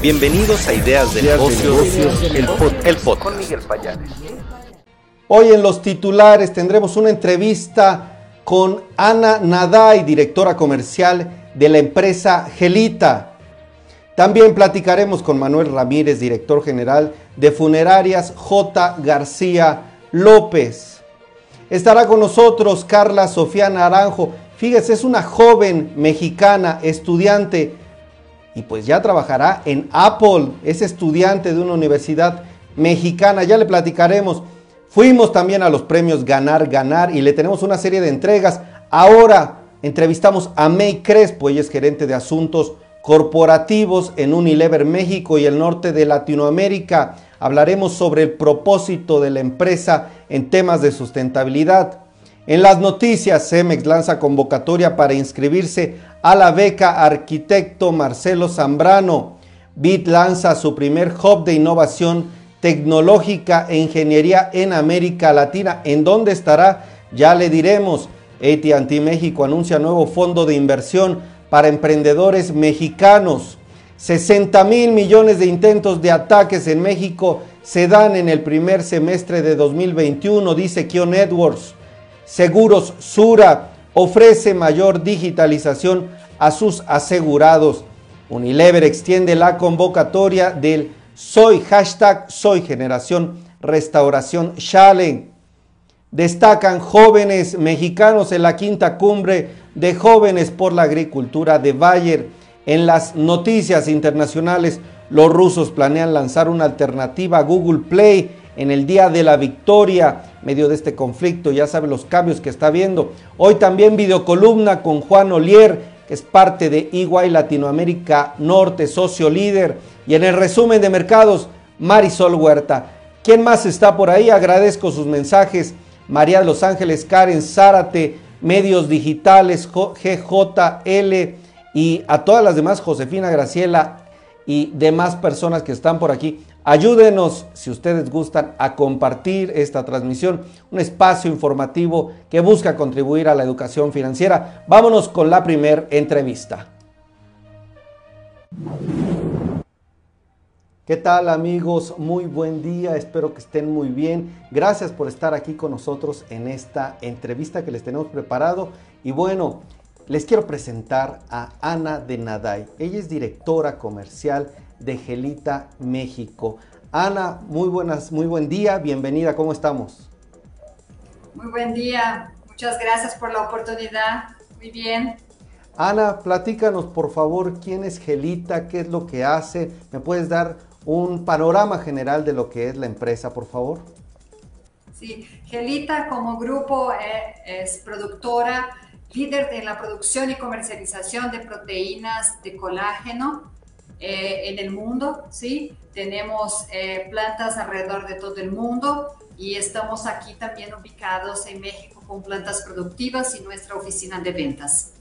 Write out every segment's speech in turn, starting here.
Bienvenidos a Ideas de Negocios, el, pod, Con Miguel Payares. Hoy en los titulares tendremos una entrevista con Ana Naday, directora comercial de la empresa Gelita. También platicaremos con Manuel Ramírez, director general de Funerarias J. García López. Estará con nosotros Carla Sofía Naranjo. Fíjese, es una joven mexicana, estudiante y pues ya trabajará en Apple. Es estudiante de una universidad mexicana, ya le platicaremos. Fuimos también a los premios Ganar, Ganar y le tenemos una serie de entregas. Ahora entrevistamos a May Crespo, ella es gerente de asuntos corporativos en Unilever México y el norte de Latinoamérica. Hablaremos sobre el propósito de la empresa en temas de sustentabilidad. En las noticias, Cemex lanza convocatoria para inscribirse a la beca Arquitecto Marcelo Zambrano. BIT lanza su primer hub de innovación tecnológica e ingeniería en América Latina. ¿En dónde estará? Ya le diremos. AT&T México anuncia nuevo fondo de inversión para emprendedores mexicanos. 60 mil millones de intentos de ataques en México se dan en el primer semestre de 2021, dice Kion Edwards. Seguros Sura ofrece mayor digitalización a sus asegurados. Unilever extiende la convocatoria del Soy hashtag Soy Generación Restauración Challenge. Destacan jóvenes mexicanos en la quinta cumbre de jóvenes por la agricultura de Bayer. En las noticias internacionales, los rusos planean lanzar una alternativa a Google Play en el día de la victoria, medio de este conflicto, ya saben los cambios que está habiendo. Hoy también videocolumna con Juan Olier, que es parte de EY Latinoamérica Norte, socio líder. Y en el resumen de mercados, Marisol Huerta. ¿Quién más está por ahí? Agradezco sus mensajes. María de Los Ángeles, Karen Zárate, Medios Digitales, GJL y a todas las demás, Josefina Graciela y demás personas que están por aquí. Ayúdenos, si ustedes gustan, a compartir esta transmisión, un espacio informativo que busca contribuir a la educación financiera. Vámonos con la primer entrevista. ¿Qué tal amigos? Muy buen día, espero que estén muy bien. Gracias por estar aquí con nosotros en esta entrevista que les tenemos preparado. Y bueno, les quiero presentar a Ana de Naday. Ella es directora comercial de Gelita, México. Ana, muy buenas, muy buen día, bienvenida, ¿cómo estamos? Muy buen día, muchas gracias por la oportunidad, muy bien. Ana, platícanos por favor quién es Gelita, qué es lo que hace, ¿me puedes dar un panorama general de lo que es la empresa, por favor? Sí, Gelita como grupo eh, es productora, líder en la producción y comercialización de proteínas de colágeno eh, en el mundo, ¿sí? Tenemos eh, plantas alrededor de todo el mundo y estamos aquí también ubicados en México con plantas productivas y nuestra oficina de ventas.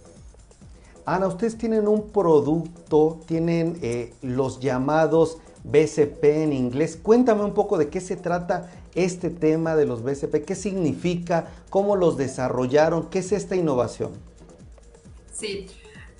Ana, ustedes tienen un producto, tienen eh, los llamados BCP en inglés. Cuéntame un poco de qué se trata este tema de los BCP, qué significa, cómo los desarrollaron, qué es esta innovación. Sí,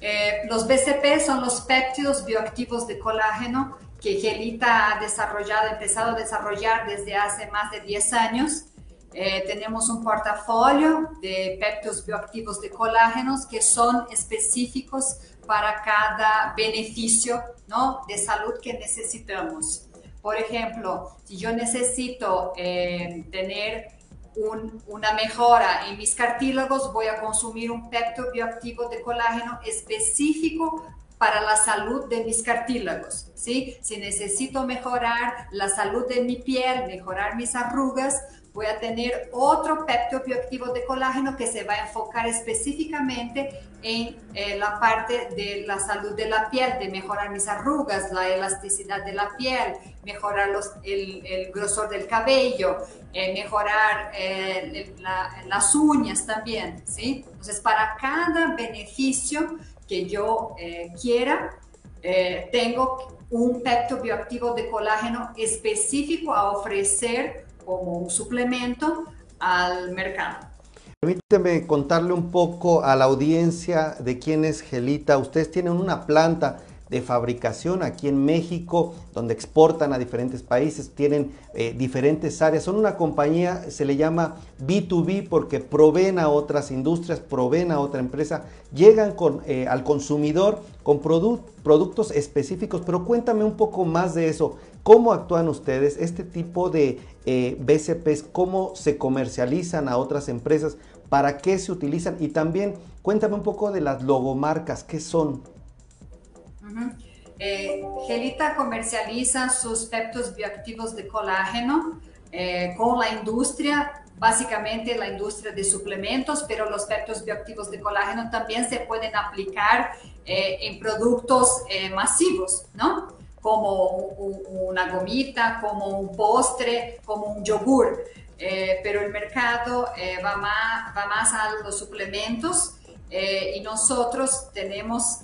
eh, los BCP son los péptidos bioactivos de colágeno que Gelita ha desarrollado, empezado a desarrollar desde hace más de 10 años. Eh, tenemos un portafolio de péptidos bioactivos de colágenos que son específicos para cada beneficio ¿no? de salud que necesitamos. Por ejemplo, si yo necesito eh, tener una mejora en mis cartílagos, voy a consumir un pepto bioactivo de colágeno específico para la salud de mis cartílagos, ¿sí? Si necesito mejorar la salud de mi piel, mejorar mis arrugas, voy a tener otro péptido bioactivo de colágeno que se va a enfocar específicamente en eh, la parte de la salud de la piel, de mejorar mis arrugas, la elasticidad de la piel, mejorar los, el, grosor del cabello, eh, mejorar eh, las uñas también, ¿sí? Entonces, para cada beneficio que yo quiera, tengo un pepto bioactivo de colágeno específico a ofrecer como un suplemento al mercado. Permíteme contarle un poco a la audiencia de quién es Gelita. Ustedes tienen una planta de fabricación aquí en México, donde exportan a diferentes países, tienen eh, diferentes áreas. Son una compañía, se le llama B2B porque proveen a otras industrias, proveen a otra empresa, llegan eh, al consumidor con productos específicos, pero cuéntame un poco más de eso. ¿Cómo actúan ustedes? Este tipo de eh, BCPs, ¿cómo se comercializan a otras empresas? ¿Para qué se utilizan? Y también cuéntame un poco de las logomarcas, ¿qué son? Eh, Gelita comercializa sus peptos bioactivos de colágeno eh, con la industria, básicamente la industria de suplementos, pero los peptos bioactivos de colágeno también se pueden aplicar eh, en productos masivos, ¿no? Como una gomita, como un postre, como un yogur. pero el mercado va, más, va más a los suplementos y nosotros tenemos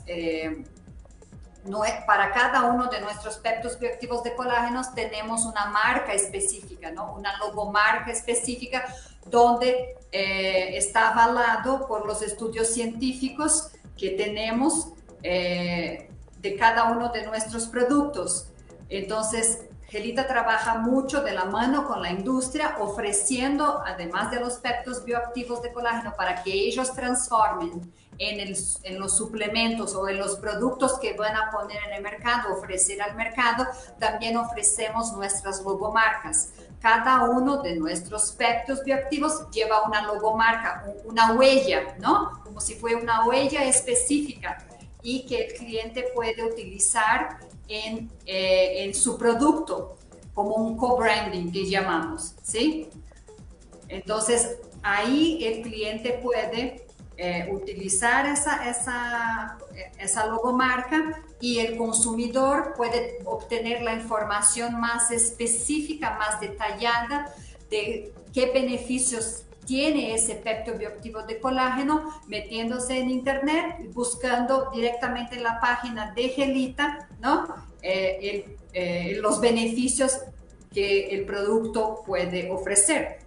para cada uno de nuestros peptos bioactivos de colágenos tenemos una marca específica, ¿no? una logomarca específica donde eh, está avalado por los estudios científicos que tenemos eh, de cada uno de nuestros productos. Entonces, Gelita trabaja mucho de la mano con la industria, ofreciendo, además de los peptos bioactivos de colágeno, para que ellos transformen en, los suplementos o en los productos que van a poner en el mercado, ofrecer al mercado, también ofrecemos nuestras logomarcas. Cada uno de nuestros peptos bioactivos lleva una logomarca, una huella, ¿no? Como si fuera una huella específica y que el cliente puede utilizar en, eh, en su producto como un co-branding que llamamos, ¿sí? Entonces, ahí el cliente puede eh, utilizar esa, esa, esa logomarca y el consumidor puede obtener la información más específica, más detallada de qué beneficios tiene ese pepto bioactivo de colágeno metiéndose en internet buscando directamente en la página de Gelita ¿no? Eh, eh, los beneficios que el producto puede ofrecer.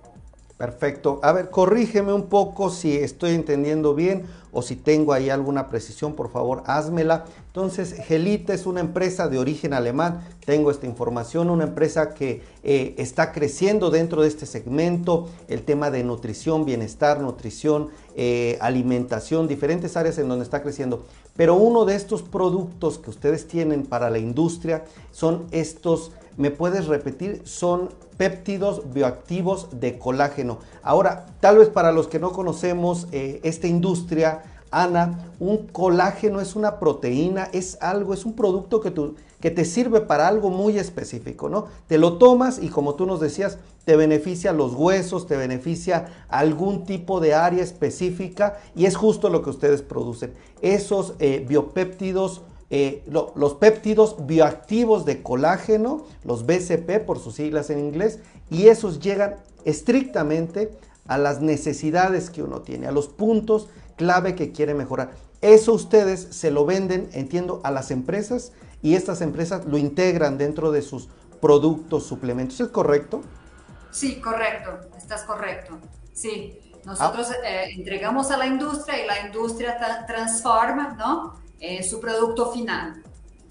Perfecto. A ver, corrígeme un poco si estoy entendiendo bien o si tengo ahí alguna precisión, por favor, házmela. Entonces, Gelita es una empresa de origen alemán, tengo esta información, una empresa que eh, está creciendo dentro de este segmento, el tema de nutrición, bienestar, nutrición, eh, alimentación, diferentes áreas en donde está creciendo. Pero uno de estos productos que ustedes tienen para la industria son estos ¿Me puedes repetir? Son péptidos bioactivos de colágeno. Ahora, tal vez para los que no conocemos eh, esta industria, Ana, un colágeno es una proteína, es algo, es un producto que, que te sirve para algo muy específico, ¿no? Te lo tomas y como tú nos decías, te beneficia los huesos, te beneficia algún tipo de área específica y es justo lo que ustedes producen. Esos eh, biopéptidos eh, los péptidos bioactivos de colágeno, los BCP por sus siglas en inglés, y esos llegan estrictamente a las necesidades que uno tiene, a los puntos clave que quiere mejorar. Eso ustedes se lo venden, entiendo, a las empresas y estas empresas lo integran dentro de sus productos, suplementos. ¿Es correcto? Sí, correcto, estás correcto. Sí, nosotros ah. eh, entregamos a la industria y la industria transforma, ¿no? Eh, su producto final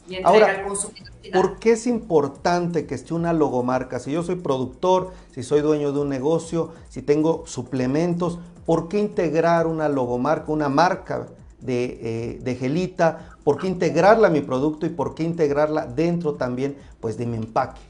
y entrega al consumidor final. ¿Por qué es importante que esté una logomarca? Si yo soy productor, si soy dueño de un negocio, si tengo suplementos, ¿por qué integrar una logomarca, una marca de, eh, de gelita? ¿Por qué integrarla a mi producto y por qué integrarla dentro también pues, de mi empaque?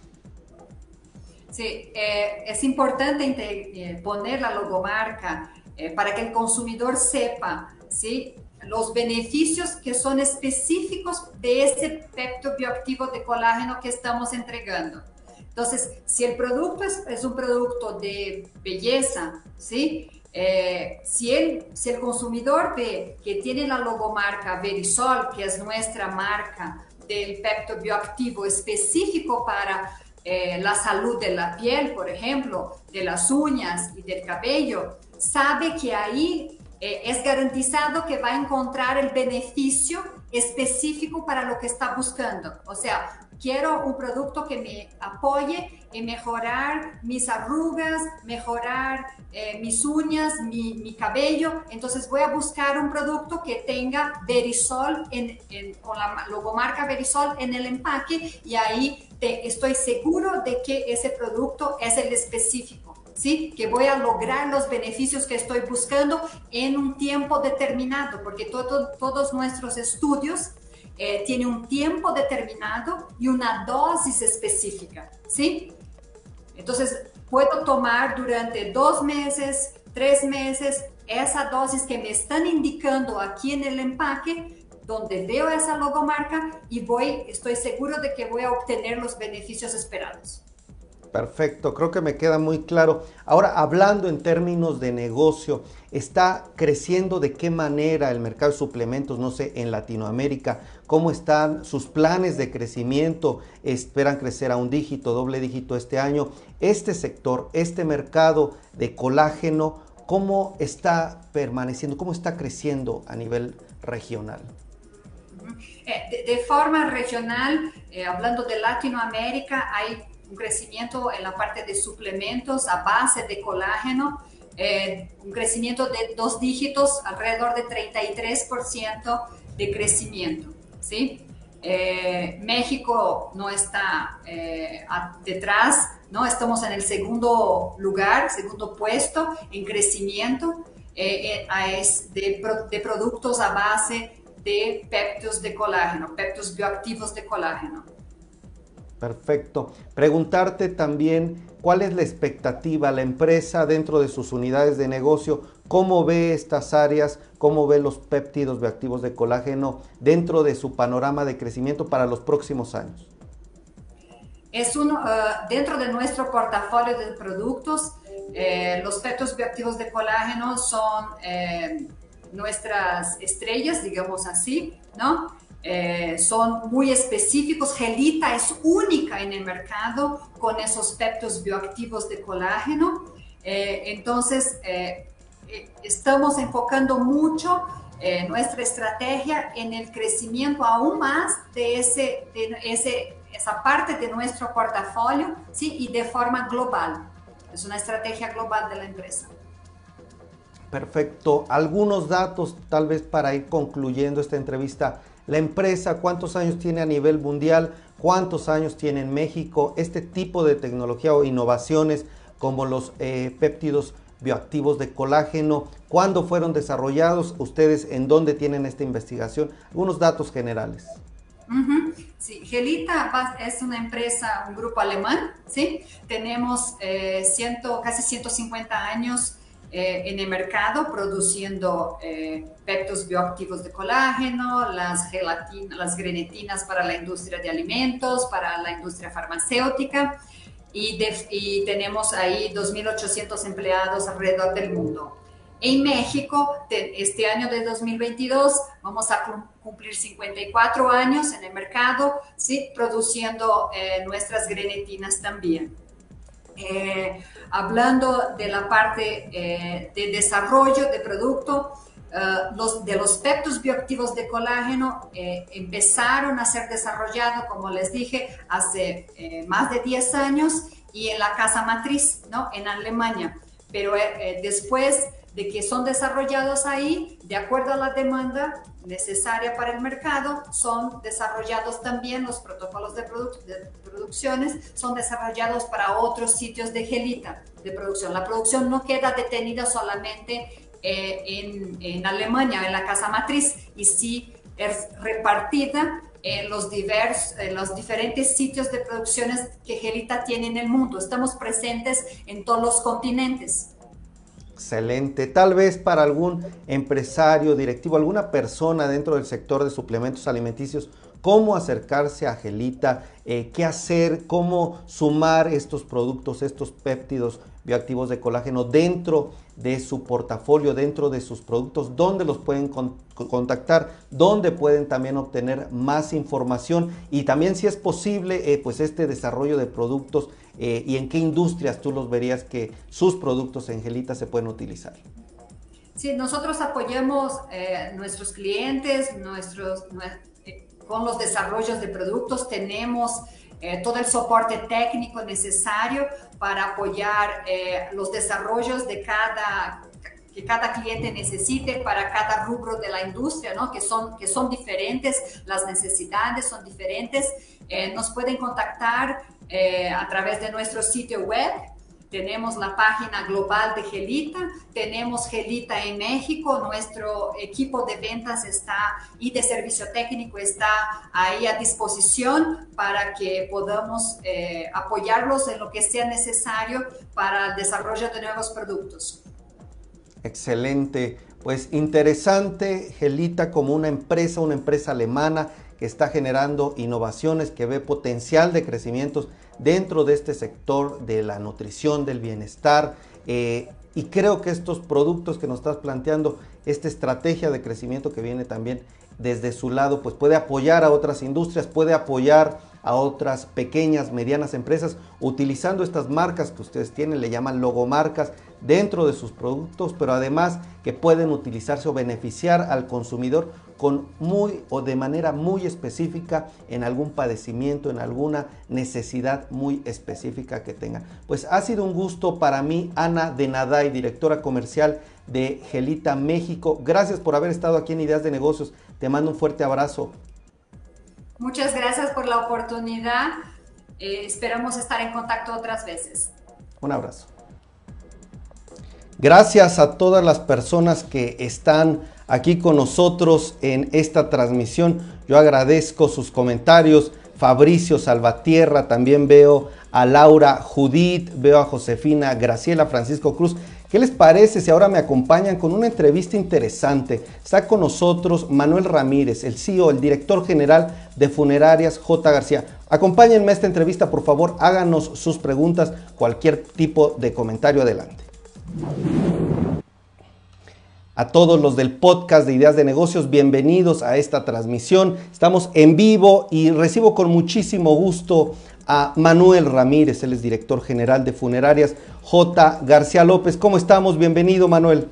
Sí, eh, es importante eh, poner la logomarca para que el consumidor sepa ¿sí? Los beneficios que son específicos de ese pepto bioactivo de colágeno que estamos entregando. Entonces, si el producto es, un producto de belleza, ¿sí? Eh, si, el, si el consumidor ve que tiene la logomarca Verisol, que es nuestra marca del pepto bioactivo específico para eh, la salud de la piel, por ejemplo, de las uñas y del cabello, sabe que ahí eh, es garantizado que va a encontrar el beneficio específico para lo que está buscando. O sea, quiero un producto que me apoye en mejorar mis arrugas, mejorar eh, mis uñas, mi, cabello. Entonces voy a buscar un producto que tenga Verisol en, con la logomarca Verisol en el empaque y ahí te, estoy seguro de que ese producto es el específico. ¿Sí? Que voy a lograr los beneficios que estoy buscando en un tiempo determinado, porque todo, todos nuestros estudios eh, tiene un tiempo determinado y una dosis específica, ¿sí? Entonces, puedo tomar durante dos meses, tres meses, esa dosis que me están indicando aquí en el empaque, donde veo esa logomarca y voy, estoy seguro de que voy a obtener los beneficios esperados. Perfecto, creo que me queda muy claro. Ahora, hablando en términos de negocio, ¿está creciendo de qué manera el mercado de suplementos, no sé, en Latinoamérica? ¿Cómo están sus planes de crecimiento? ¿Esperan crecer a un dígito, doble dígito este año? Este sector, este mercado de colágeno, ¿cómo está permaneciendo, cómo está creciendo a nivel regional? Eh, de, forma regional, eh, hablando de Latinoamérica, hay un crecimiento en la parte de suplementos a base de colágeno, eh, un crecimiento de dos dígitos, alrededor de 33% de crecimiento. ¿sí? Eh, México no está eh, detrás, ¿no? estamos en el segundo lugar, segundo puesto en crecimiento de, de productos a base de péptidos de colágeno, péptidos bioactivos de colágeno. Perfecto. Preguntarte también cuál es la expectativa, la empresa dentro de sus unidades de negocio, cómo ve estas áreas, cómo ve los péptidos bioactivos de colágeno dentro de su panorama de crecimiento para los próximos años. Es uno, uh, dentro de nuestro portafolio de productos, eh, los péptidos bioactivos de colágeno son eh, nuestras estrellas, digamos así, ¿no? Eh, son muy específicos. Gelita es única en el mercado con esos peptos bioactivos de colágeno. Eh, entonces, eh, estamos enfocando mucho nuestra estrategia en el crecimiento aún más de, ese, de ese, esa parte de nuestro portafolio ¿sí? y de forma global. Es una estrategia global de la empresa. Perfecto. Algunos datos tal vez para ir concluyendo esta entrevista la empresa, cuántos años tiene a nivel mundial, cuántos años tiene en México, este tipo de tecnología o innovaciones como los eh, péptidos bioactivos de colágeno, cuándo fueron desarrollados, ustedes en dónde tienen esta investigación, algunos datos generales. Sí, Gelita es una empresa, un grupo alemán, ¿sí? Tenemos eh, ciento, casi 150 años eh, en el mercado produciendo eh, peptos bioactivos de colágeno, las gelatinas, las grenetinas para la industria de alimentos, para la industria farmacéutica y, y tenemos ahí 2.800 empleados alrededor del mundo. En México, este año de 2022, vamos a cumplir 54 años en el mercado, ¿sí? produciendo eh, nuestras grenetinas también. Eh, hablando de la parte eh, de desarrollo de producto, eh, los, de los peptos bioactivos de colágeno empezaron a ser desarrollados, como les dije, hace más de 10 años y en la casa matriz, ¿no? En Alemania. Pero después de que son desarrollados ahí, de acuerdo a la demanda necesaria para el mercado, son desarrollados también los protocolos de, producciones, son desarrollados para otros sitios de gelita de producción. La producción no queda detenida solamente eh, en, en, Alemania, en la casa matriz, y sí es repartida en los, divers, en los diferentes sitios de producciones que Gelita tiene en el mundo. Estamos presentes en todos los continentes. Excelente. Tal vez para algún empresario, directivo, alguna persona dentro del sector de suplementos alimenticios, cómo acercarse a Gelita, eh, qué hacer, cómo sumar estos productos, estos péptidos bioactivos de colágeno dentro de su portafolio, dentro de sus productos, dónde los pueden contactar, dónde pueden también obtener más información y también si es posible, eh, pues este desarrollo de productos eh, y en qué industrias tú los verías que sus productos en Gelita se pueden utilizar. Sí, nosotros apoyamos eh, nuestros clientes, nuestros, eh, con los desarrollos de productos, tenemos eh, todo el soporte técnico necesario para apoyar eh, los desarrollos de cada que cada cliente necesite para cada rubro de la industria, ¿no? que, son, que son diferentes, las necesidades son diferentes. Eh, nos pueden contactar a través de nuestro sitio web tenemos la página global de Gelita, tenemos Gelita en México, nuestro equipo de ventas está y de servicio técnico está ahí a disposición para que podamos eh, apoyarlos en lo que sea necesario para el desarrollo de nuevos productos. Excelente, pues interesante Gelita como una empresa, una empresa alemana que está generando innovaciones, que ve potencial de crecimientos dentro de este sector de la nutrición, del bienestar. Eh, y creo que estos productos que nos estás planteando, esta estrategia de crecimiento que viene también desde su lado, pues puede apoyar a otras industrias, puede apoyar a otras pequeñas, medianas empresas utilizando estas marcas que ustedes tienen, le llaman logomarcas dentro de sus productos, pero además que pueden utilizarse o beneficiar al consumidor con muy o de manera muy específica en algún padecimiento, en alguna necesidad muy específica que tenga. Pues ha sido un gusto para mí, Ana de Naday, directora comercial de Gelita México. Gracias por haber estado aquí en Ideas de Negocios. Te mando un fuerte abrazo. Muchas gracias por la oportunidad. Eh, esperamos estar en contacto otras veces. Un abrazo. Gracias a todas las personas que están aquí con nosotros en esta transmisión. Yo agradezco sus comentarios. Fabricio Salvatierra, también veo a Laura Judith, veo a Josefina Graciela, Francisco Cruz. ¿Qué les parece si ahora me acompañan con una entrevista interesante? Está con nosotros Manuel Ramírez, el CEO, el director general de Funerarias J. García. Acompáñenme a esta entrevista, por favor, háganos sus preguntas, cualquier tipo de comentario adelante a todos los del podcast de Ideas de Negocios, bienvenidos a esta transmisión. Estamos en vivo y recibo con muchísimo gusto a Manuel Ramírez, él es director general de Funerarias J. García López. ¿Cómo estamos? Bienvenido, Manuel.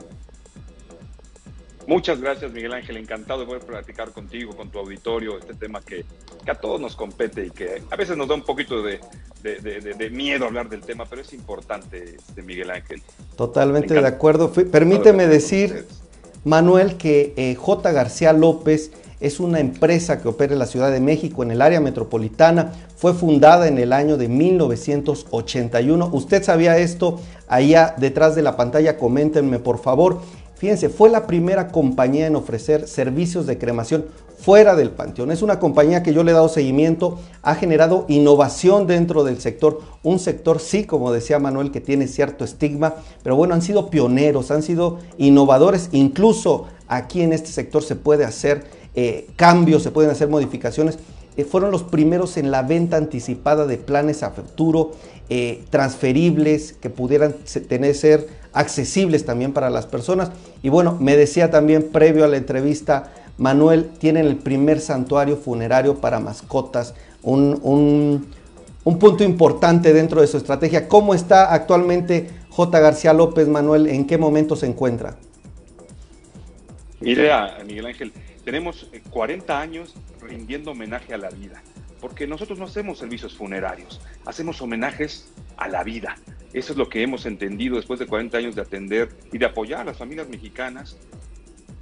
Muchas gracias, Miguel Ángel. Encantado de poder platicar contigo, con tu auditorio, este tema que, a todos nos compete y que a veces nos da un poquito de, miedo hablar del tema, pero es importante, este, Miguel Ángel. Totalmente de acuerdo. Permíteme decir, Manuel, que eh, J. García López es una empresa que opera en la Ciudad de México, en el área metropolitana. Fue fundada en el año de 1981. ¿Usted sabía esto? Allá detrás de la pantalla, coméntenme por favor. Fíjense, fue la primera compañía en ofrecer servicios de cremación fuera del panteón. Es una compañía que yo le he dado seguimiento, ha generado innovación dentro del sector, un sector sí, como decía Manuel, que tiene cierto estigma, pero bueno, han sido pioneros, han sido innovadores, incluso aquí en este sector se puede hacer eh, cambios, se pueden hacer modificaciones. Eh, fueron los primeros en la venta anticipada de planes a futuro, eh, transferibles, que pudieran tener, ser accesibles también para las personas. Y bueno, me decía también previo a la entrevista, Manuel, tienen el primer santuario funerario para mascotas, un, punto importante dentro de su estrategia. ¿Cómo está actualmente J. García López, Manuel? ¿En qué momento se encuentra? Mira, Miguel Ángel, tenemos 40 años rindiendo homenaje a la vida, porque nosotros no hacemos servicios funerarios, hacemos homenajes a la vida. Eso es lo que hemos entendido después de 40 años de atender y de apoyar a las familias mexicanas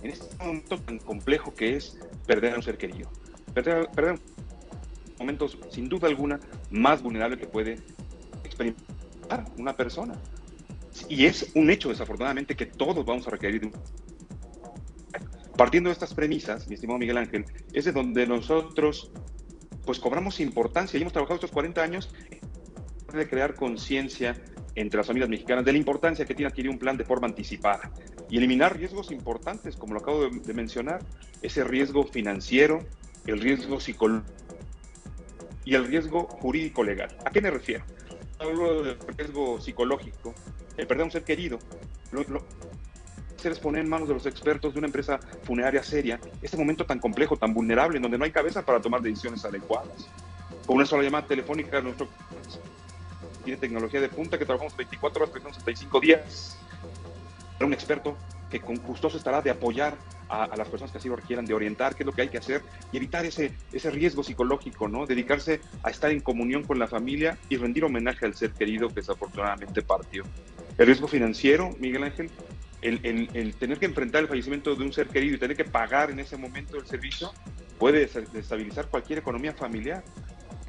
en este momento tan complejo que es perder a un ser querido. Perder, perder momentos, sin duda alguna, más vulnerables que puede experimentar una persona. Y es un hecho, desafortunadamente, que todos vamos a requerir de un... Partiendo de estas premisas, mi estimado Miguel Ángel, es de donde nosotros pues cobramos importancia y hemos trabajado estos 40 años de crear conciencia entre las familias mexicanas de la importancia que tiene adquirir un plan de forma anticipada y eliminar riesgos importantes, como lo acabo de, mencionar, ese riesgo financiero, el riesgo psicológico y el riesgo jurídico legal. ¿A qué me refiero? Hablo del riesgo psicológico, el perder a un ser querido, es poner en manos de los expertos de una empresa funeraria seria este momento tan complejo, tan vulnerable, en donde no hay cabeza para tomar decisiones adecuadas. Con una sola llamada telefónica, nuestro tiene tecnología de punta que trabajamos 24 horas, 365 días. Era un experto que con gustoso estará de apoyar a, las personas que así lo requieran, de orientar qué es lo que hay que hacer y evitar ese, ese riesgo psicológico, ¿no? Dedicarse a estar en comunión con la familia y rendir homenaje al ser querido que desafortunadamente partió. El riesgo financiero, Miguel Ángel, el, el, tener que enfrentar el fallecimiento de un ser querido y tener que pagar en ese momento el servicio puede desestabilizar cualquier economía familiar.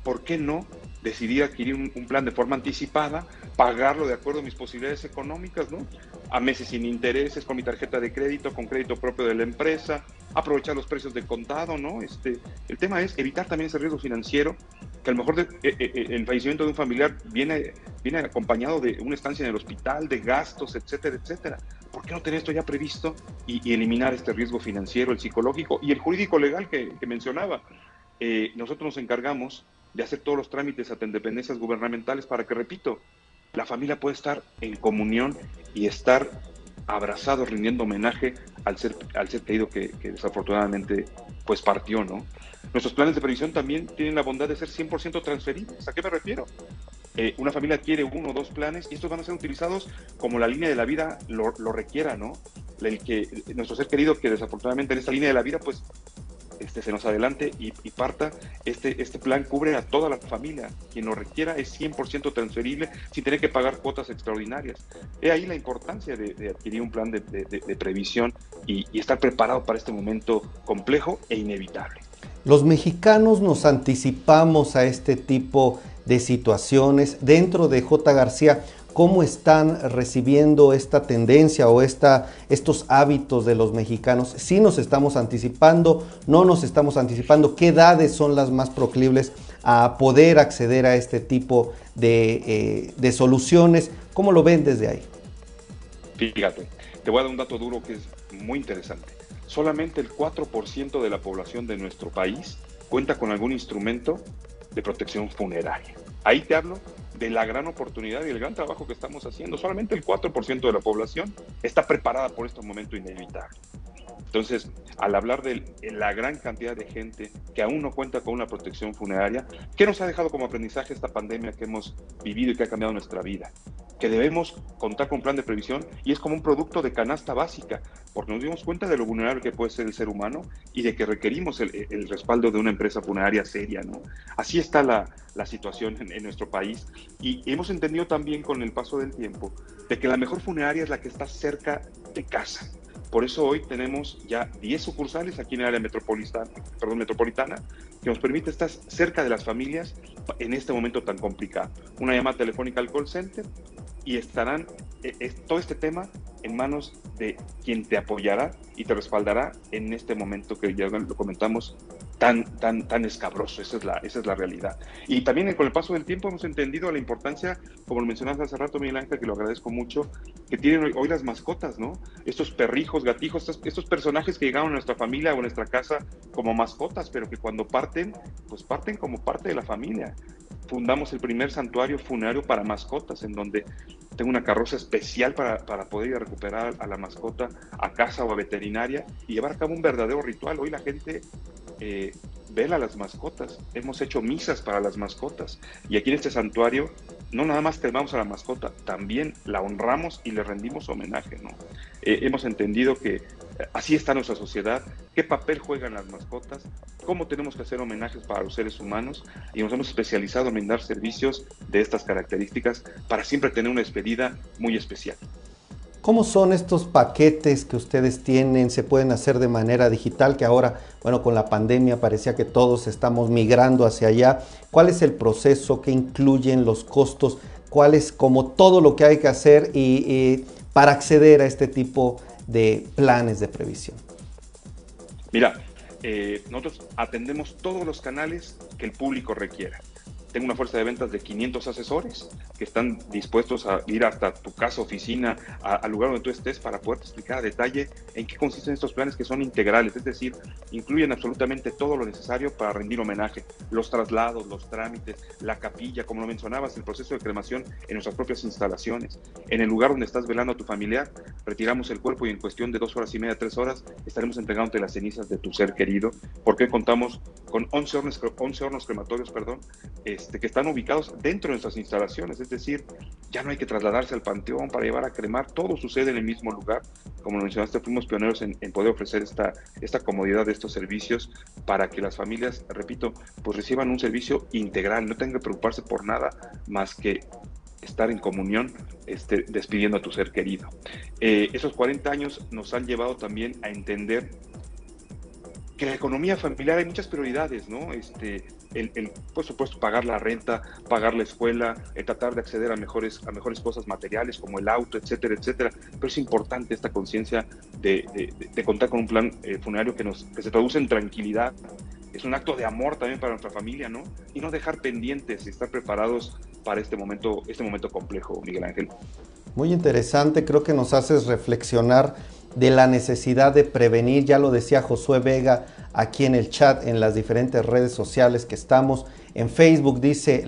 ¿Por qué no decidir adquirir un, plan de forma anticipada, pagarlo de acuerdo a mis posibilidades económicas, ¿no? A meses sin intereses, con mi tarjeta de crédito, con crédito propio de la empresa, aprovechar los precios de contado, ¿no? Este, el tema es evitar también ese riesgo financiero, que a lo mejor eh, eh, eh, el fallecimiento de un familiar viene, viene acompañado de una estancia en el hospital, de gastos, etcétera, etcétera. ¿Por qué no tener esto ya previsto y, eliminar este riesgo financiero, el psicológico y el jurídico legal que, mencionaba? nosotros nos encargamos de hacer todos los trámites ante dependencias gubernamentales para que, repito, la familia pueda estar en comunión y estar abrazado, rindiendo homenaje al ser, al ser querido que, desafortunadamente pues partió, ¿no? Nuestros planes de previsión también tienen la bondad de ser 100% transferibles. ¿A qué me refiero? Eh, una familia quiere uno o dos planes y estos van a ser utilizados como la línea de la vida lo, requiera, ¿no? El que nuestro ser querido que desafortunadamente en esta línea de la vida pues este, se nos adelante y, parta. Este, este plan cubre a toda la familia. Quien lo requiera es 100% transferible sin tener que pagar cuotas extraordinarias. He ahí la importancia de, adquirir un plan de, previsión y estar preparado para este momento complejo e inevitable. Los mexicanos nos anticipamos a este tipo de situaciones. Dentro de J. García, cómo están recibiendo esta tendencia o esta, estos hábitos de los mexicanos. Si nos estamos anticipando, no nos estamos anticipando, qué edades son las más proclibles a poder acceder a este tipo de, eh, soluciones. ¿Cómo lo ven desde ahí? Fíjate, te voy a dar un dato duro que es muy interesante. Solamente el 4% de la población de nuestro país cuenta con algún instrumento de protección funeraria. Ahí te hablo de la gran oportunidad y el gran trabajo que estamos haciendo. Solamente el 4% de la población está preparada por este momento inevitable. Entonces, al hablar de la gran cantidad de gente que aún no cuenta con una protección funeraria, ¿qué nos ha dejado como aprendizaje esta pandemia que hemos vivido y que ha cambiado nuestra vida? Que debemos contar con un plan de previsión y es como un producto de canasta básica, porque nos dimos cuenta de lo vulnerable que puede ser el ser humano y de que requerimos el, respaldo de una empresa funeraria seria, ¿no? Así está la, situación en, nuestro país y hemos entendido también con el paso del tiempo de que la mejor funeraria es la que está cerca de casa. Por eso hoy tenemos ya 10 sucursales aquí en el área metropolitana, perdón, metropolitana que nos permite estar cerca de las familias en este momento tan complicado. Una llamada telefónica al call center y estarán eh, todo este tema en manos de quien te apoyará y te respaldará en este momento que ya lo comentamos tan, tan, tan escabroso. Esa es, la, esa es la realidad. Y también con el paso del tiempo hemos entendido la importancia, como lo mencionaste hace rato, Miguel Ángel, que lo agradezco mucho, que tienen hoy, las mascotas, ¿no? Estos perrijos, gatijos, estos, estos, personajes que llegaron a nuestra familia o a nuestra casa como mascotas, pero que cuando parten, pues parten como parte de la familia fundamos el primer santuario funerario para mascotas, en donde tengo una carroza especial para, para, poder ir a recuperar a la mascota a casa o a veterinaria y llevar a cabo un verdadero ritual. Hoy la gente eh, vela a las mascotas, hemos hecho misas para las mascotas y aquí en este santuario no nada más tenemos a la mascota, también la honramos y le rendimos homenaje. ¿no? Eh, hemos entendido que así está nuestra sociedad, qué papel juegan las mascotas, cómo tenemos que hacer homenajes para los seres humanos y nos hemos especializado en brindar servicios de estas características para siempre tener una despedida muy especial. ¿Cómo son estos paquetes que ustedes tienen? ¿Se pueden hacer de manera digital? Que ahora, bueno, con la pandemia parecía que todos estamos migrando hacia allá. ¿Cuál es el proceso? ¿Qué incluyen los costos? ¿Cuál es como todo lo que hay que hacer y, para acceder a este tipo de planes de previsión? Mira, eh, nosotros atendemos todos los canales que el público requiera. Tengo una fuerza de ventas de 500 asesores que están dispuestos a ir hasta tu casa, oficina, al lugar donde tú estés para poderte explicar a detalle en qué consisten estos planes que son integrales, es decir, incluyen absolutamente todo lo necesario para rendir homenaje, los traslados, los trámites, la capilla, como lo mencionabas, el proceso de cremación en nuestras propias instalaciones. En el lugar donde estás velando a tu familiar, retiramos el cuerpo y en cuestión de dos horas y media, tres horas, estaremos entregándote las cenizas de tu ser querido, porque contamos con 11 hornos, 11 hornos crematorios, perdón, este, que están ubicados dentro de nuestras instalaciones, es decir, ya no hay que trasladarse al panteón para llevar a cremar, todo sucede en el mismo lugar. Como lo mencionaste, fuimos pioneros en, poder ofrecer esta, esta comodidad de estos servicios para que las familias, repito, pues reciban un servicio integral, no tengan que preocuparse por nada más que estar en comunión este, despidiendo a tu ser querido. Eh, esos 40 años nos han llevado también a entender que la economía familiar hay muchas prioridades, ¿no? Este, el, por supuesto, pagar la renta, pagar la escuela, tratar de acceder a mejores, a mejores cosas materiales como el auto, etcétera, etcétera. Pero es importante esta conciencia de, de, contar con un plan eh, funerario que, nos, que se traduce en tranquilidad. Es un acto de amor también para nuestra familia, ¿no? Y no dejar pendientes y estar preparados para este momento, este momento complejo, Miguel Ángel. Muy interesante, creo que nos haces reflexionar de la necesidad de prevenir, ya lo decía Josué Vega aquí en el chat, en las diferentes redes sociales que estamos. En Facebook dice,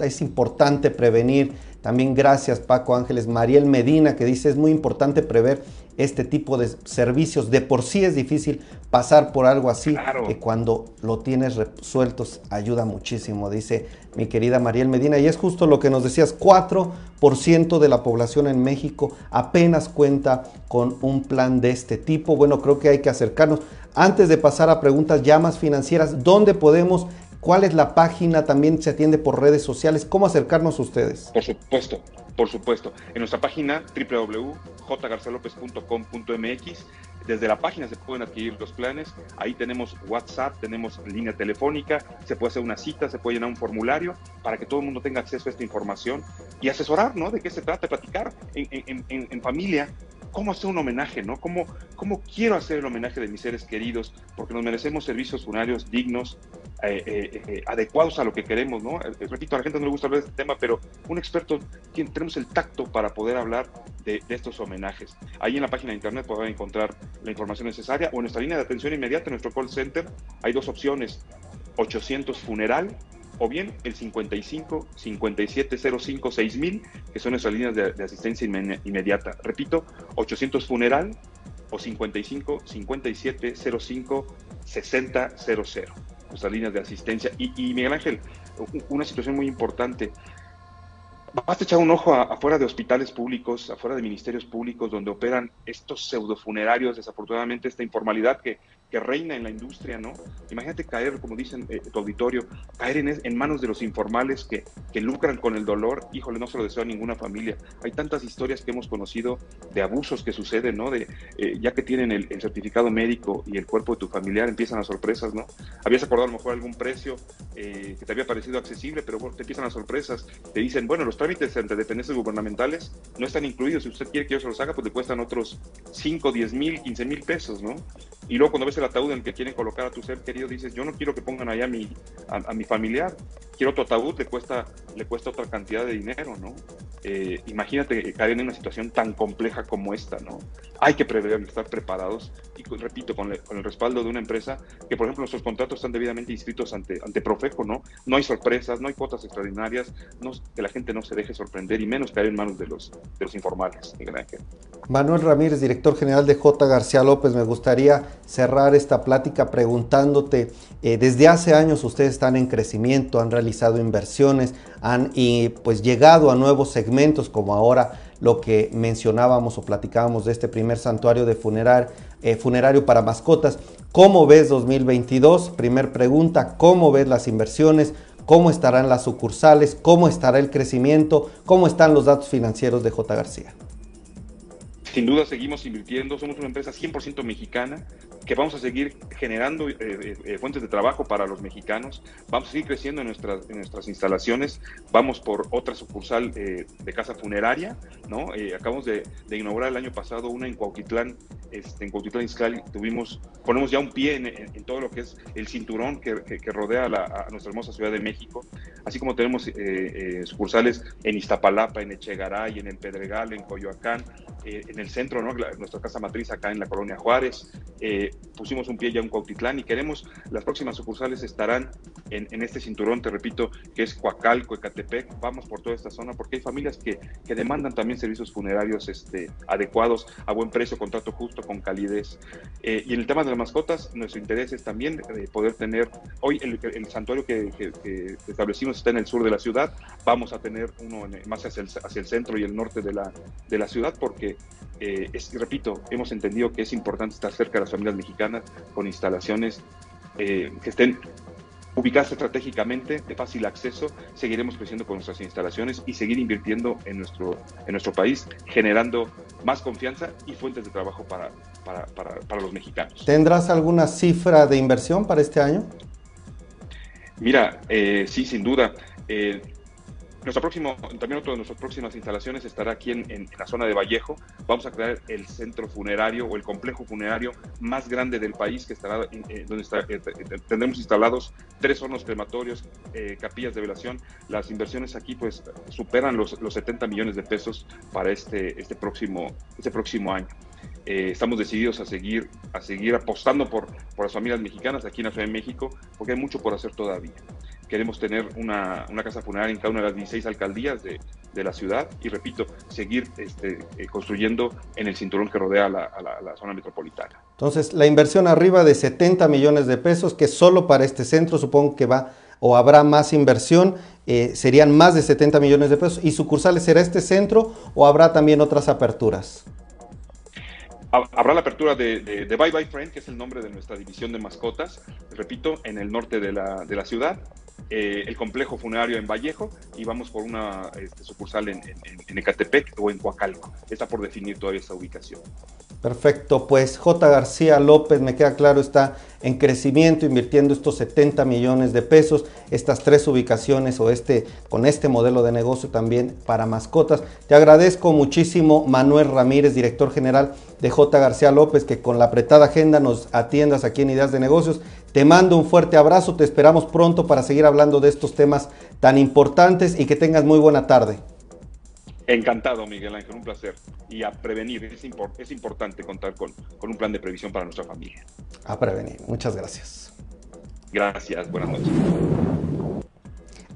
es importante prevenir. También gracias Paco Ángeles. Mariel Medina que dice, es muy importante prever este tipo de servicios. De por sí es difícil pasar por algo así, que cuando lo tienes resuelto ayuda muchísimo, dice mi querida Mariel Medina. Y es justo lo que nos decías, 4% de la población en México apenas cuenta con un plan de este tipo. Bueno, creo que hay que acercarnos. Antes de pasar a preguntas ya más financieras, ¿dónde podemos ¿Cuál es la página? También se atiende por redes sociales. ¿Cómo acercarnos a ustedes? Por supuesto, por supuesto. En nuestra página www.jgarcelopez.com.mx, desde la página se pueden adquirir los planes. Ahí tenemos WhatsApp, tenemos línea telefónica, se puede hacer una cita, se puede llenar un formulario para que todo el mundo tenga acceso a esta información y asesorar, ¿no? De qué se trata, platicar en, en familia cómo hacer un homenaje, ¿no? ¿Cómo, ¿Cómo quiero hacer el homenaje de mis seres queridos? Porque nos merecemos servicios funerarios dignos, eh, eh, eh, adecuados a lo que queremos, ¿no? repito, a la gente no le gusta hablar de este tema, pero un experto, tenemos el tacto para poder hablar de, estos homenajes. Ahí en la página de internet podrán encontrar la información necesaria o en nuestra línea de atención inmediata, en nuestro call center, hay dos opciones, 800 funeral o bien el 55 5705 6000, que son nuestras líneas de, asistencia inmediata. Repito, 800 funeral o 55 5705 6000, nuestras líneas de asistencia. Y, Miguel Ángel, una situación muy importante. Basta echar un ojo afuera de hospitales públicos, afuera de ministerios públicos, donde operan estos pseudofunerarios, desafortunadamente esta informalidad que que reina en la industria, ¿no? Imagínate caer, como dicen eh, tu auditorio, caer en, en, manos de los informales que, que, lucran con el dolor, híjole, no se lo deseo a ninguna familia. Hay tantas historias que hemos conocido de abusos que suceden, ¿no? De, eh, ya que tienen el, certificado médico y el cuerpo de tu familiar, empiezan las sorpresas, ¿no? Habías acordado a lo mejor algún precio eh, que te había parecido accesible, pero bueno, te empiezan las sorpresas. Te dicen, bueno, los trámites entre dependencias gubernamentales no están incluidos. Si usted quiere que yo se los haga, pues le cuestan otros 5, 10 mil, 15 mil pesos, ¿no? Y luego cuando ves el ataúd en el que quieren colocar a tu ser querido, dices, yo no quiero que pongan allá a mi, a, mi familiar, quiero tu ataúd, le cuesta, le cuesta otra cantidad de dinero, ¿no? Eh, imagínate caer en una situación tan compleja como esta, ¿no? Hay que prever, estar preparados y repito, con, el respaldo de una empresa que, por ejemplo, nuestros contratos están debidamente inscritos ante, ante Profeco, ¿no? No hay sorpresas, no hay cuotas extraordinarias, que la gente no se deje sorprender y menos caer en manos de los, de los informales. Manuel Ramírez, director general de J. García López, me gustaría cerrar esta plática preguntándote, eh, desde hace años ustedes están en crecimiento, han realizado inversiones, han y, pues llegado a nuevos segmentos como ahora lo que mencionábamos o platicábamos de este primer santuario de funerar, eh, funerario para mascotas. ¿Cómo ves 2022? Primer pregunta, ¿cómo ves las inversiones? ¿Cómo estarán las sucursales? ¿Cómo estará el crecimiento? ¿Cómo están los datos financieros de J. García? Sin duda seguimos invirtiendo, somos una empresa 100% mexicana, que vamos a seguir generando eh, eh, eh, fuentes de trabajo para los mexicanos, vamos a seguir creciendo en nuestras, en nuestras instalaciones, vamos por otra sucursal de casa funeraria, ¿no? acabamos de, inaugurar el año pasado una en Cuautitlán, este, en Cuautitlán Izcalli, tuvimos, ponemos ya un pie en, todo lo que es el cinturón que, rodea a, nuestra hermosa Ciudad de México, así como tenemos sucursales en Iztapalapa, en Echegaray, en El Pedregal, en Coyoacán, eh, en el centro, ¿no? nuestra casa matriz acá en la colonia Juárez. Eh, pusimos un pie ya en Cuautitlán y queremos, las próximas sucursales estarán en, este cinturón, te repito, que es Coacalco, Ecatepec. Vamos por toda esta zona porque hay familias que, que demandan también servicios funerarios este, adecuados, a buen precio, contrato justo, con calidez. Eh, y en el tema de las mascotas, nuestro interés es también poder tener, hoy el, santuario que, establecimos está en el sur de la ciudad, vamos a tener uno más hacia el, hacia el centro y el norte de la, de la ciudad porque eh, es, repito, hemos entendido que es importante estar cerca de las familias mexicanas con instalaciones eh, que estén ubicadas estratégicamente, de fácil acceso, seguiremos creciendo con nuestras instalaciones y seguir invirtiendo en nuestro, en nuestro país, generando más confianza y fuentes de trabajo para, para, para, los mexicanos. ¿Tendrás alguna cifra de inversión para este año? Mira, eh, sí, sin duda. Eh, nuestro próximo, también otra de nuestras próximas instalaciones estará aquí en, la zona de Vallejo. Vamos a crear el centro funerario o el complejo funerario más grande del país, que estará eh, donde eh, tendremos instalados tres hornos crematorios, eh, capillas de velación. Las inversiones aquí pues superan los, los 70 millones de pesos para este, este, próximo, este próximo año. estamos decididos a seguir, a seguir apostando por, por las familias mexicanas aquí en la Ciudad de México, porque hay mucho por hacer todavía queremos tener una, casa funeraria en cada una de las 16 alcaldías de, la ciudad y, repito, seguir este, eh, construyendo en el cinturón que rodea la, a la, zona metropolitana. Entonces, la inversión arriba de 70 millones de pesos, que solo para este centro supongo que va o habrá más inversión, eh, serían más de 70 millones de pesos. ¿Y sucursales será este centro o habrá también otras aperturas? Habrá la apertura de, de, Bye Bye Friend, que es el nombre de nuestra división de mascotas, repito, en el norte de la, de la ciudad. Eh, el complejo funerario en Vallejo y vamos por una este, sucursal en, Ecatepec o en Coacalco. Está por definir todavía esa ubicación. Perfecto, pues J. García López, me queda claro, está en crecimiento, invirtiendo estos 70 millones de pesos, estas tres ubicaciones o este, con este modelo de negocio también para mascotas. Te agradezco muchísimo, Manuel Ramírez, director general de J. García López, que con la apretada agenda nos atiendas aquí en Ideas de Negocios. Te mando un fuerte abrazo, te esperamos pronto para seguir hablando de estos temas tan importantes y que tengas muy buena tarde. Encantado, Miguel Ángel, un placer. Y a prevenir, es, es importante contar con, con, un plan de previsión para nuestra familia. A prevenir, muchas gracias. Gracias, buenas noches.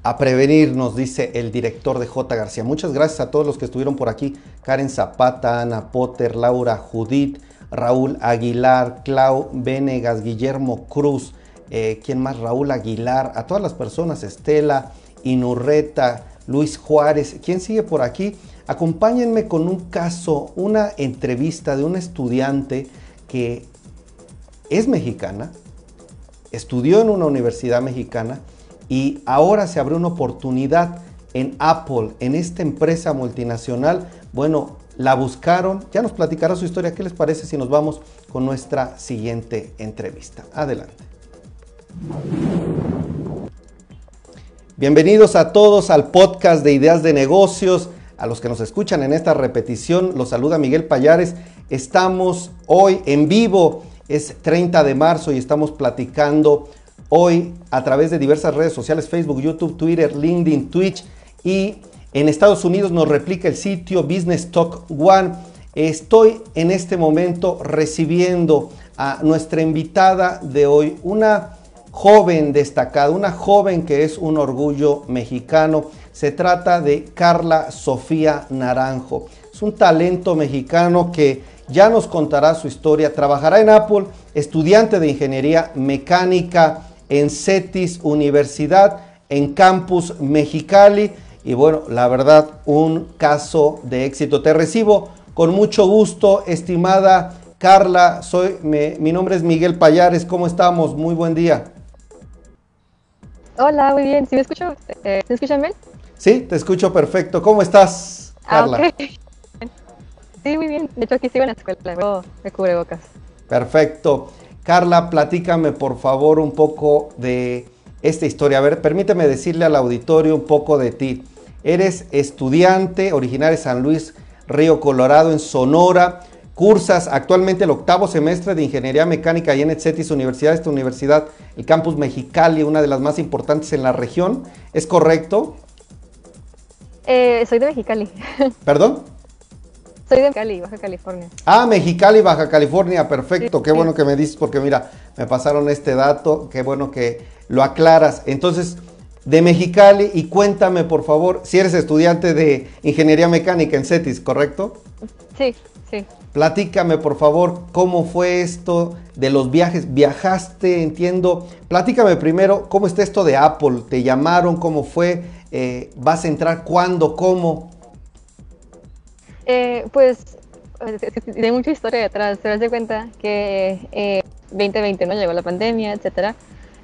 A prevenir, nos dice el director de J. García. Muchas gracias a todos los que estuvieron por aquí. Karen Zapata, Ana Potter, Laura Judith, Raúl Aguilar, Clau Venegas, Guillermo Cruz, eh, ¿quién más? Raúl Aguilar, a todas las personas, Estela, Inurreta, Luis Juárez, ¿quién sigue por aquí? Acompáñenme con un caso, una entrevista de un estudiante que es mexicana, estudió en una universidad mexicana y ahora se abrió una oportunidad en Apple, en esta empresa multinacional. Bueno, la buscaron, ya nos platicará su historia. ¿Qué les parece si nos vamos con nuestra siguiente entrevista? Adelante. Bienvenidos a todos al podcast de Ideas de Negocios. A los que nos escuchan en esta repetición, los saluda Miguel Payares. Estamos hoy en vivo, es 30 de marzo y estamos platicando hoy a través de diversas redes sociales, Facebook, YouTube, Twitter, LinkedIn, Twitch y en Estados Unidos nos replica el sitio Business Talk One. Estoy en este momento recibiendo a nuestra invitada de hoy, una joven destacada, una joven que es un orgullo mexicano. Se trata de Carla Sofía Naranjo. Es un talento mexicano que ya nos contará su historia. Trabajará en Apple, estudiante de ingeniería mecánica en CETIS Universidad en Campus Mexicali y bueno, la verdad, un caso de éxito. Te recibo con mucho gusto, estimada Carla. Soy, mi nombre es Miguel Payares. ¿Cómo estamos? Muy buen día. Hola, muy bien. ¿Sí me escucho? Eh, ¿Me escuchan bien? Sí, te escucho perfecto. ¿Cómo estás, ah, Carla? Sí, muy bien. De hecho, aquí sigo en la escuela. Me cubre bocas. Perfecto. Carla, platícame por favor un poco de esta historia. A ver, permíteme decirle al auditorio un poco de ti. Eres estudiante originario de San Luis, Río Colorado, en Sonora. Cursas actualmente el octavo semestre de Ingeniería Mecánica y en ETCETIS Universidad, esta universidad, el campus Mexicali, una de las más importantes en la región. ¿Es correcto? Eh, soy de Mexicali. ¿Perdón? Soy de Cali, Baja California. Ah, Mexicali, Baja California, perfecto. Qué bueno que me dices porque mira, me pasaron este dato, qué bueno que lo aclaras. Entonces, de Mexicali y cuéntame por favor, si eres estudiante de Ingeniería Mecánica en CETIS, ¿correcto? Sí, sí. Platícame por favor cómo fue esto de los viajes. Viajaste, entiendo. Platícame primero cómo está esto de Apple. ¿Te llamaron? ¿Cómo fue? Eh, ¿Vas a entrar cuándo? ¿Cómo? Eh, pues de mucha historia detrás. Te das cuenta que eh, 2020 no llegó la pandemia, etcétera.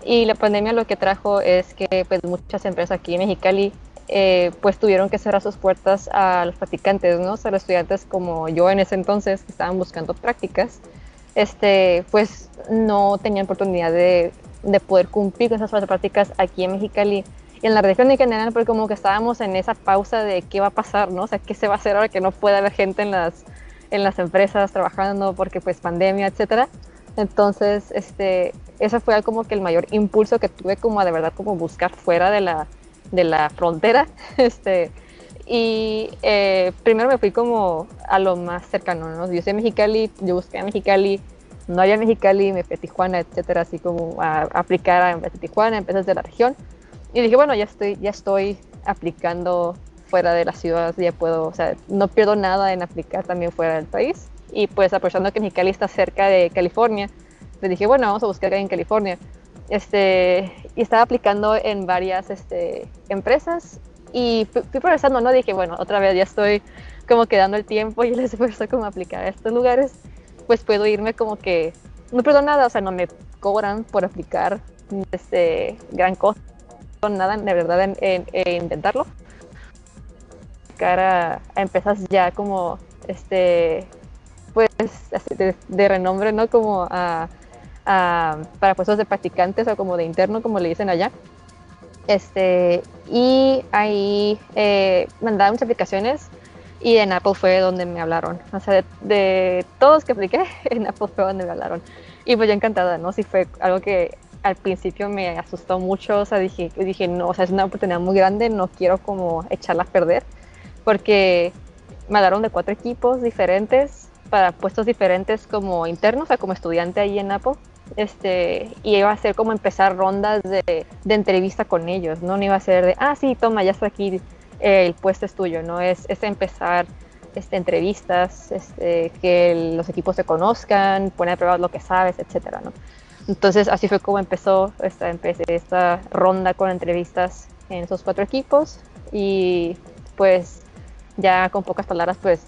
Y la pandemia lo que trajo es que pues muchas empresas aquí en Mexicali eh, pues tuvieron que cerrar sus puertas a los practicantes, ¿no? O sea, los estudiantes como yo en ese entonces que estaban buscando prácticas, este, pues no tenían oportunidad de, de poder cumplir con esas prácticas aquí en Mexicali y en la región en general, porque como que estábamos en esa pausa de qué va a pasar, ¿no? O sea, qué se va a hacer ahora que no puede haber gente en las, en las empresas trabajando porque pues pandemia, etcétera. Entonces, este, ese fue como que el mayor impulso que tuve como a de verdad como buscar fuera de la, de la frontera. Este, y eh, primero me fui como a lo más cercano, ¿no? Yo soy Mexicali, yo busqué a Mexicali, no había Mexicali, me fui a Tijuana, etcétera, así como a, aplicar a, a Tijuana, empresas de la región. Y dije, bueno, ya estoy, ya estoy aplicando fuera de la ciudad, ya puedo, o sea, no pierdo nada en aplicar también fuera del país. Y pues aprovechando que Mexicali está cerca de California, le dije, bueno, vamos a buscar en California. Este, y estaba aplicando en varias este, empresas y fui, progresando, ¿no? Dije, bueno, otra vez ya estoy como quedando el tiempo y el esfuerzo como aplicar a estos lugares, pues puedo irme como que, no pierdo nada, o sea, no me cobran por aplicar este, gran cosa, nada, de verdad, en, en, en intentarlo. A empresas ya como, este, pues, de, de renombre, ¿no? Como a Uh, para puestos de practicantes o como de interno, como le dicen allá. Este, y ahí eh, mandaba muchas aplicaciones y en Apple fue donde me hablaron. O sea, de, de, todos que apliqué, en Apple fue donde me hablaron. Y pues yo encantada, ¿no? Sí fue algo que al principio me asustó mucho, o sea, dije, dije, no, o sea, es una oportunidad muy grande, no quiero como echarla a perder, porque me hablaron de cuatro equipos diferentes para puestos diferentes como internos, o sea, como estudiante ahí en Apple este, y iba a ser como empezar rondas de, de, entrevista con ellos, ¿no? No iba a ser de, ah, sí, toma, ya está aquí, el puesto es tuyo, ¿no? Es, es empezar este, entrevistas, este, que los equipos se conozcan, poner a prueba lo que sabes, etcétera, ¿no? Entonces, así fue como empezó esta, empecé esta ronda con entrevistas en esos cuatro equipos y pues ya con pocas palabras, pues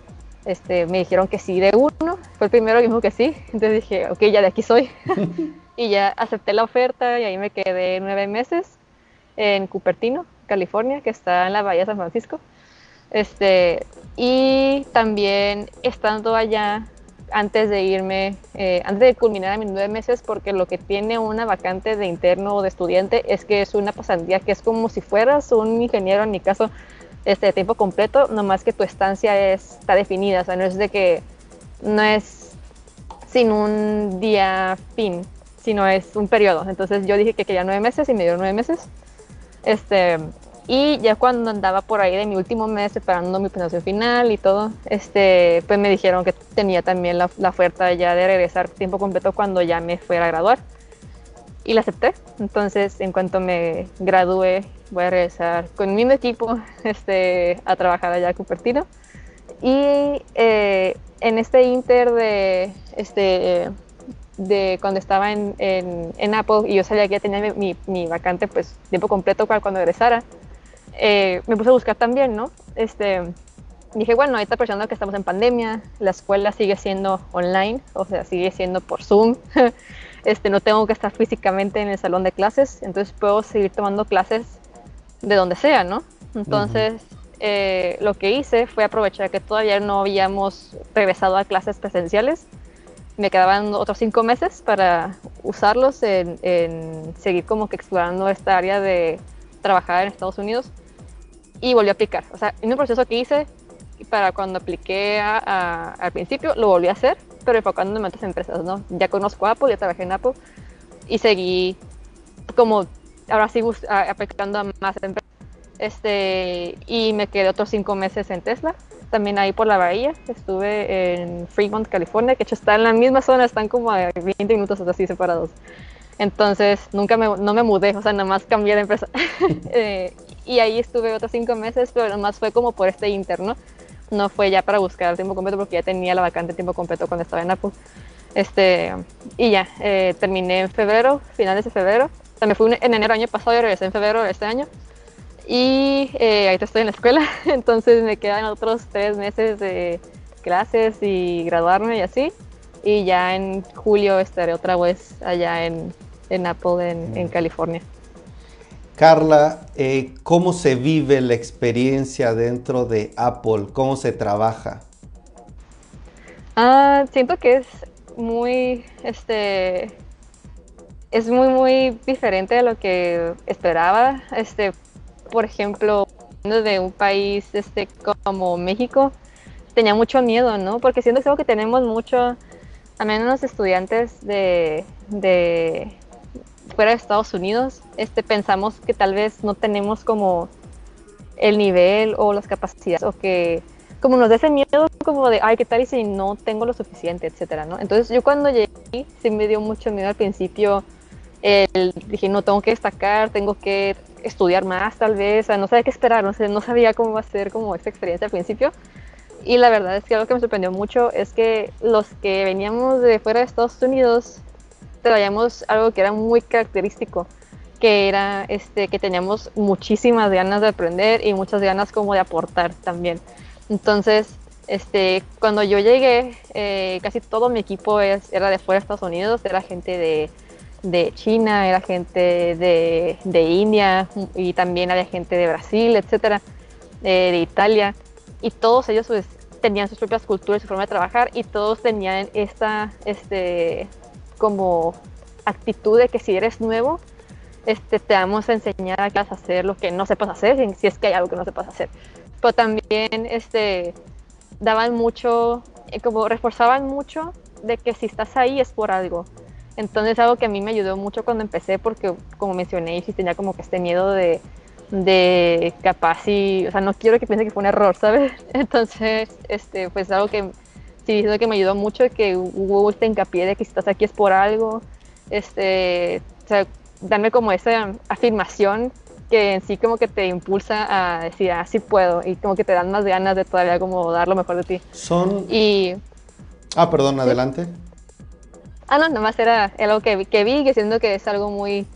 este, me dijeron que sí de uno, fue el primero que dijo que sí, entonces dije, ok, ya de aquí soy. y ya acepté la oferta y ahí me quedé nueve meses en Cupertino, California, que está en la Bahía de San Francisco. Este, y también estando allá, antes de irme, eh, antes de culminar a mis nueve meses, porque lo que tiene una vacante de interno o de estudiante es que es una pasantía que es como si fueras un ingeniero, en mi caso, este, tiempo completo, nomás que tu estancia es, está definida, o sea, no es de que no es sin un día fin, sino es un periodo. Entonces yo dije que quería nueve meses y me dieron nueve meses. Este, y ya cuando andaba por ahí de mi último mes preparando mi presentación final y todo, este, pues me dijeron que tenía también la, la oferta ya de regresar tiempo completo cuando ya me fuera a graduar. Y la acepté. Entonces, en cuanto me gradué, voy a regresar con mi equipo este, a trabajar allá a Cupertino. Y eh, en este inter de, este, de cuando estaba en, en, en, Apple y yo sabía que ya tenía mi, mi vacante pues tiempo completo para cuando regresara, eh, me puse a buscar también, ¿no? Este, dije, bueno, ahorita aprovechando que estamos en pandemia, la escuela sigue siendo online, o sea, sigue siendo por Zoom. este, no tengo que estar físicamente en el salón de clases, entonces puedo seguir tomando clases de donde sea, ¿no? Entonces, eh, lo que hice fue aprovechar que todavía no habíamos regresado a clases presenciales. Me quedaban otros cinco meses para usarlos en, en seguir como que explorando esta área de trabajar en Estados Unidos y volví a aplicar. O sea, en un proceso que hice para cuando apliqué al principio, lo volví a hacer, pero enfocándome en otras empresas, ¿no? Ya conozco Apple, ya trabajé en Apple y seguí como ahora sí aplicando a más empresas. Este, y me quedé otros cinco meses en Tesla, también ahí por la bahía. Estuve en Fremont, California, que hecho está en la misma zona, están como a 20 minutos así separados. Entonces, nunca me, no me mudé, o sea, nada más cambié de empresa. Eh, y ahí estuve otros cinco meses, pero más fue como por este interno. No fue ya para buscar el tiempo completo porque ya tenía la vacante tiempo completo cuando estaba en Apple. Este, y ya, eh, terminé en febrero, finales de febrero. O sea, me fui en enero año pasado y regresé en febrero de este año. Y eh, ahorita estoy en la escuela, entonces me quedan otros tres meses de clases y graduarme y así. Y ya en julio estaré otra vez allá en, en Apple, en, en California. Carla, eh, ¿cómo se vive la experiencia dentro de Apple? ¿Cómo se trabaja? Ah, siento que es muy, este, es muy, muy diferente de lo que esperaba. Este, por ejemplo, de un país este, como México, tenía mucho miedo, ¿no? Porque siento que tenemos mucho, a menos los estudiantes de, de fuera de Estados Unidos, este, pensamos que tal vez no tenemos como el nivel o las capacidades o que como nos da ese miedo como de, ay, ¿qué tal y si no tengo lo suficiente, etcétera, ¿no? Entonces yo cuando llegué sí me dio mucho miedo al principio, el, dije, no, tengo que destacar, tengo que estudiar más tal vez, o sea, no sabía qué esperar, no, sé, no sabía cómo va a ser como esta experiencia al principio. Y la verdad es que algo que me sorprendió mucho es que los que veníamos de fuera de Estados Unidos traíamos algo que era muy característico, que era este, que teníamos muchísimas ganas de aprender y muchas ganas como de aportar también. Entonces, este, cuando yo llegué, eh, casi todo mi equipo es, era de fuera de Estados Unidos, era gente de, de China, era gente de, de, India y también había gente de Brasil, etcétera, eh, de Italia, y todos ellos pues, tenían sus propias culturas, su forma de trabajar y todos tenían esta, este, como actitud de que si eres nuevo, este, te vamos a enseñar a hacer lo que no sepas hacer, si es que hay algo que no sepas hacer. Pero también este, daban mucho, eh, como reforzaban mucho de que si estás ahí es por algo. Entonces algo que a mí me ayudó mucho cuando empecé porque como mencioné, sí tenía como que este miedo de, de capaz y, o sea, no quiero que piense que fue un error, ¿sabes? Entonces, este, pues algo que sí, que me ayudó mucho que Google te hincapié de que si estás aquí es por algo, este, o sea, darme como esa afirmación que en sí como que te impulsa a decir, ah, sí puedo, y como que te dan más ganas de todavía como dar lo mejor de ti. Son... Y... Ah, perdón, adelante. Ah, no, nada más era algo que, que vi, que siento que es algo muy...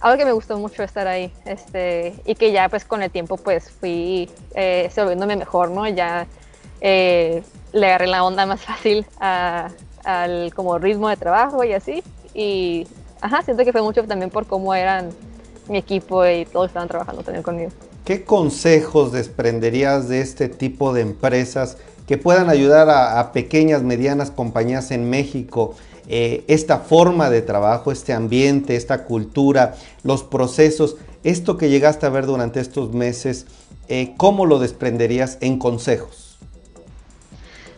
Algo que me gustó mucho estar ahí, este, y que ya pues con el tiempo pues fui eh, volviéndome mejor, ¿no? Ya eh, le agarré la onda más fácil al como ritmo de trabajo y así. Y ajá, siento que fue mucho también por cómo eran mi equipo y todos estaban trabajando también conmigo. ¿Qué consejos desprenderías de este tipo de empresas que puedan ayudar a, pequeñas, medianas compañías en México? Eh, esta forma de trabajo, este ambiente, esta cultura, los procesos, esto que llegaste a ver durante estos meses, eh, ¿cómo lo desprenderías en consejos?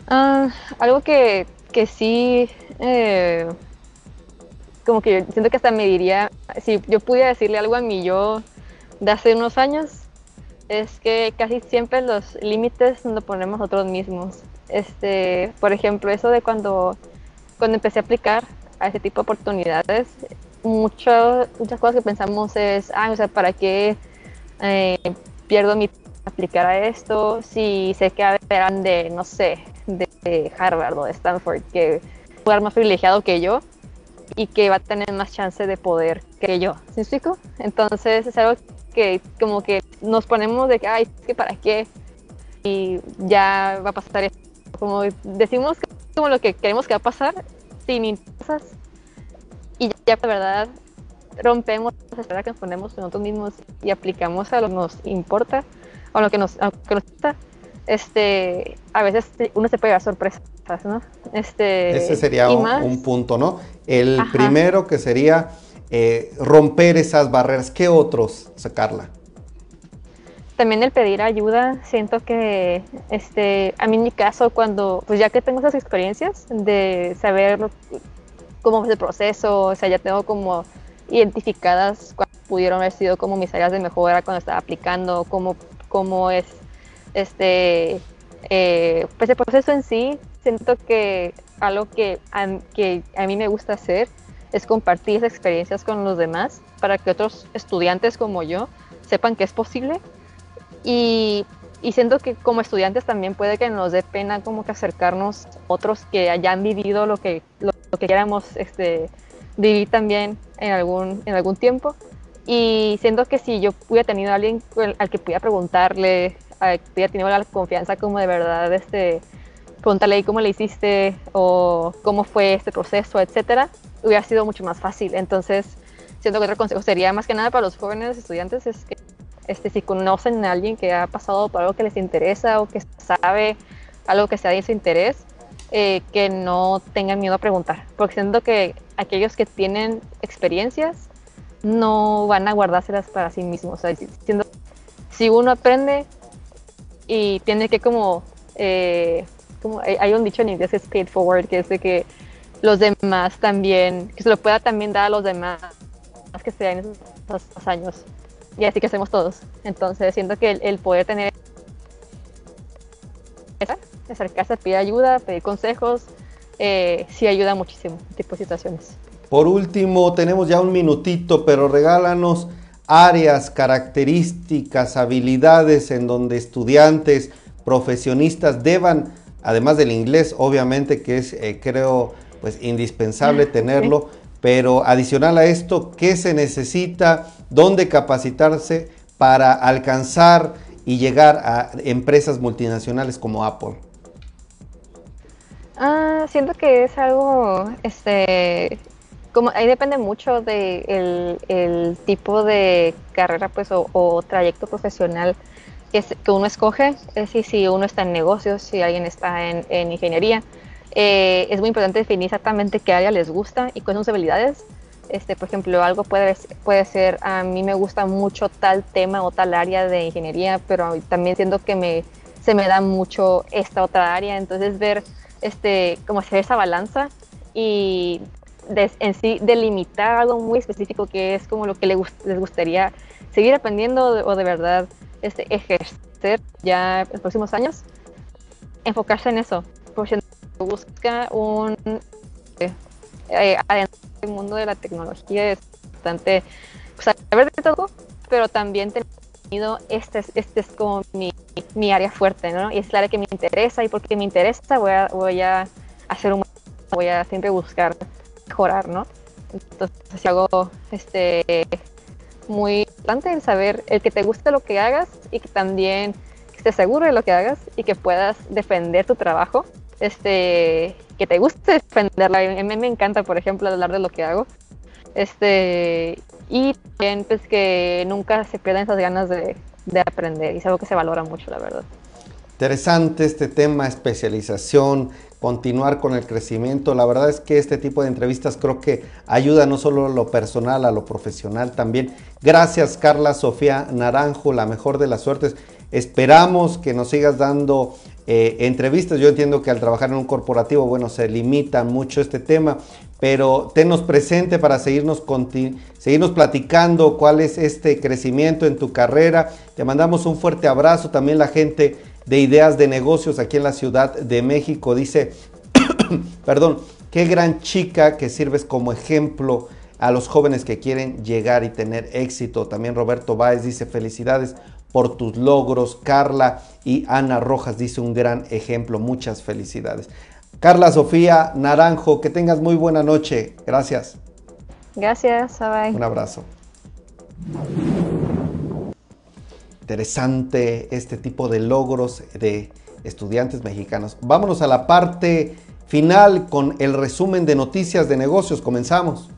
Ah, algo que, que sí, eh, como que yo siento que hasta me diría, si yo pudiera decirle algo a mí yo de hace unos años, es que casi siempre los límites nos ponemos nosotros mismos. Este, por ejemplo, eso de cuando, cuando empecé a aplicar a ese tipo de oportunidades, muchas cosas que pensamos es, ah, o sea, ¿para qué eh, pierdo mi aplicar a esto si sé que habrán de, no sé, de Harvard o de Stanford, que va más privilegiado que yo y que va a tener más chance de poder que yo. ¿Sí explico? Entonces es algo que como que nos ponemos de que, ay, que para qué, y ya va a pasar. Como decimos como lo que queremos que va a pasar sin cosas y ya de verdad rompemos las esperas que nos ponemos nosotros mismos y aplicamos a lo que nos importa, o lo que nos, a lo que nos gusta este, a veces uno se puede dar sorpresas, ¿no? Este, Ese sería un, punto, ¿no? El primero que sería eh, romper esas barreras. ¿Qué otros, sacarla? También el pedir ayuda, siento que, este, a mí en mi caso, cuando, pues ya que tengo esas experiencias de saber cómo es el proceso, o sea, ya tengo como identificadas cuando pudieron haber sido como mis áreas de mejora cuando estaba aplicando, cómo, cómo es este, eh, pues el proceso en sí, siento que algo que a, que a mí me gusta hacer es compartir esas experiencias con los demás para que otros estudiantes como yo sepan que es posible. Y, y siento que como estudiantes también puede que nos dé pena como que acercarnos otros que hayan vivido lo que, lo, que queramos este, vivir también en algún, en algún tiempo. Y siento que si yo hubiera tenido a alguien al que pudiera preguntarle, hubiera tenido la confianza como de verdad este, preguntarle cómo le hiciste o cómo fue este proceso, etcétera, hubiera sido mucho más fácil. Entonces, siento que otro consejo sería más que nada para los jóvenes estudiantes es que este, si conocen a alguien que ha pasado por algo que les interesa o que sabe algo que sea de su interés, eh, que no tengan miedo a preguntar. Porque siento que aquellos que tienen experiencias no van a guardárselas para sí mismos. O sea, siendo, si uno aprende y tiene que como, eh, como hay un dicho en inglés que es paid forward, que es de que los demás también, que se lo pueda también dar a los demás que estén en esos años. Y así que hacemos todos. Entonces siento que el, poder tener acercarse a pedir ayuda, pedir consejos, eh, sí ayuda muchísimo en tipo de situaciones. Por último, tenemos ya un minutito, pero regálanos áreas, características, habilidades en donde estudiantes, profesionistas deban, además del inglés, obviamente que es, eh, creo, pues indispensable tenerlo, pero adicional a esto, ¿qué se necesita? ¿Dónde capacitarse para alcanzar y llegar a empresas multinacionales como Apple? Ah, siento que es algo, este, como ahí depende mucho del el tipo de carrera pues o, trayecto profesional que, uno escoge, es decir, si uno está en negocios, si alguien está en, en ingeniería. Eh, es muy importante definir exactamente qué área les gusta y cuáles son sus habilidades. Este, por ejemplo, algo puede, puede ser, a mí me gusta mucho tal tema o tal área de ingeniería, pero también siento que me, se me da mucho esta otra área. Entonces, ver este, cómo hacer esa balanza y en sí delimitar algo muy específico que es como lo que les, gustaría seguir aprendiendo o de verdad este, ejercer ya en los próximos años, enfocarse en eso. Porque busca un eh, eh el mundo de la tecnología es bastante saber de todo, pero también tenido este, este es como mi, mi, área fuerte, ¿no? Y es la área que me interesa y porque me interesa voy a, voy a hacer un voy a siempre buscar mejorar, ¿no? Entonces, si algo este, muy importante el saber el que te guste lo que hagas y que también estés seguro de lo que hagas y que puedas defender tu trabajo, este, que te guste defenderla. A mí me encanta, por ejemplo, hablar de lo que hago. Este, y también pues que nunca se pierdan esas ganas de aprender y es algo que se valora mucho, la verdad. Interesante este tema, especialización, continuar con el crecimiento. La verdad es que este tipo de entrevistas creo que ayuda no solo a lo personal, a lo profesional también. Gracias Carla Sofía Naranjo, la mejor de las suertes. Esperamos que nos sigas dando eh, entrevistas. Yo entiendo que al trabajar en un corporativo, bueno, se limita mucho este tema, pero tenos presente para seguirnos, seguirnos platicando cuál es este crecimiento en tu carrera. Te mandamos un fuerte abrazo. También la gente de ideas de negocios aquí en la Ciudad de México. Dice, perdón, qué gran chica que sirves como ejemplo a los jóvenes que quieren llegar y tener éxito. También Roberto Báez dice, felicidades por tus logros. Carla y Ana Rojas dice un gran ejemplo. Muchas felicidades. Carla Sofía Naranjo, que tengas muy buena noche. Gracias. Gracias, bye. Un abrazo. Interesante este tipo de logros de estudiantes mexicanos. Vámonos a la parte final con el resumen de noticias de negocios. Comenzamos.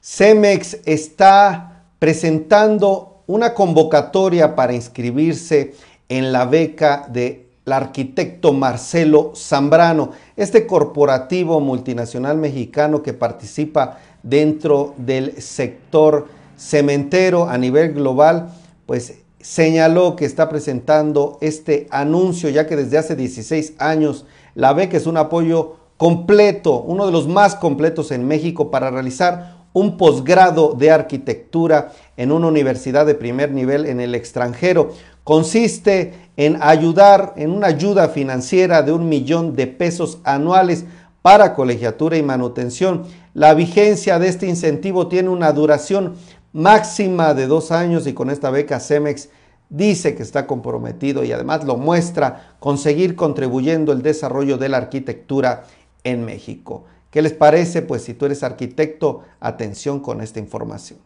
Cemex está presentando una convocatoria para inscribirse en la beca del arquitecto Marcelo Zambrano, este corporativo multinacional mexicano que participa dentro del sector cementero a nivel global, pues señaló que está presentando este anuncio ya que desde hace 16 años la beca es un apoyo completo, uno de los más completos en México para realizar un posgrado de arquitectura en una universidad de primer nivel en el extranjero. Consiste en ayudar, en una ayuda financiera de un millón de pesos anuales para colegiatura y manutención. La vigencia de este incentivo tiene una duración máxima de dos años y con esta beca CEMEX dice que está comprometido y además lo muestra con seguir contribuyendo el desarrollo de la arquitectura en México. ¿Qué les parece? Pues si tú eres arquitecto, atención con esta información.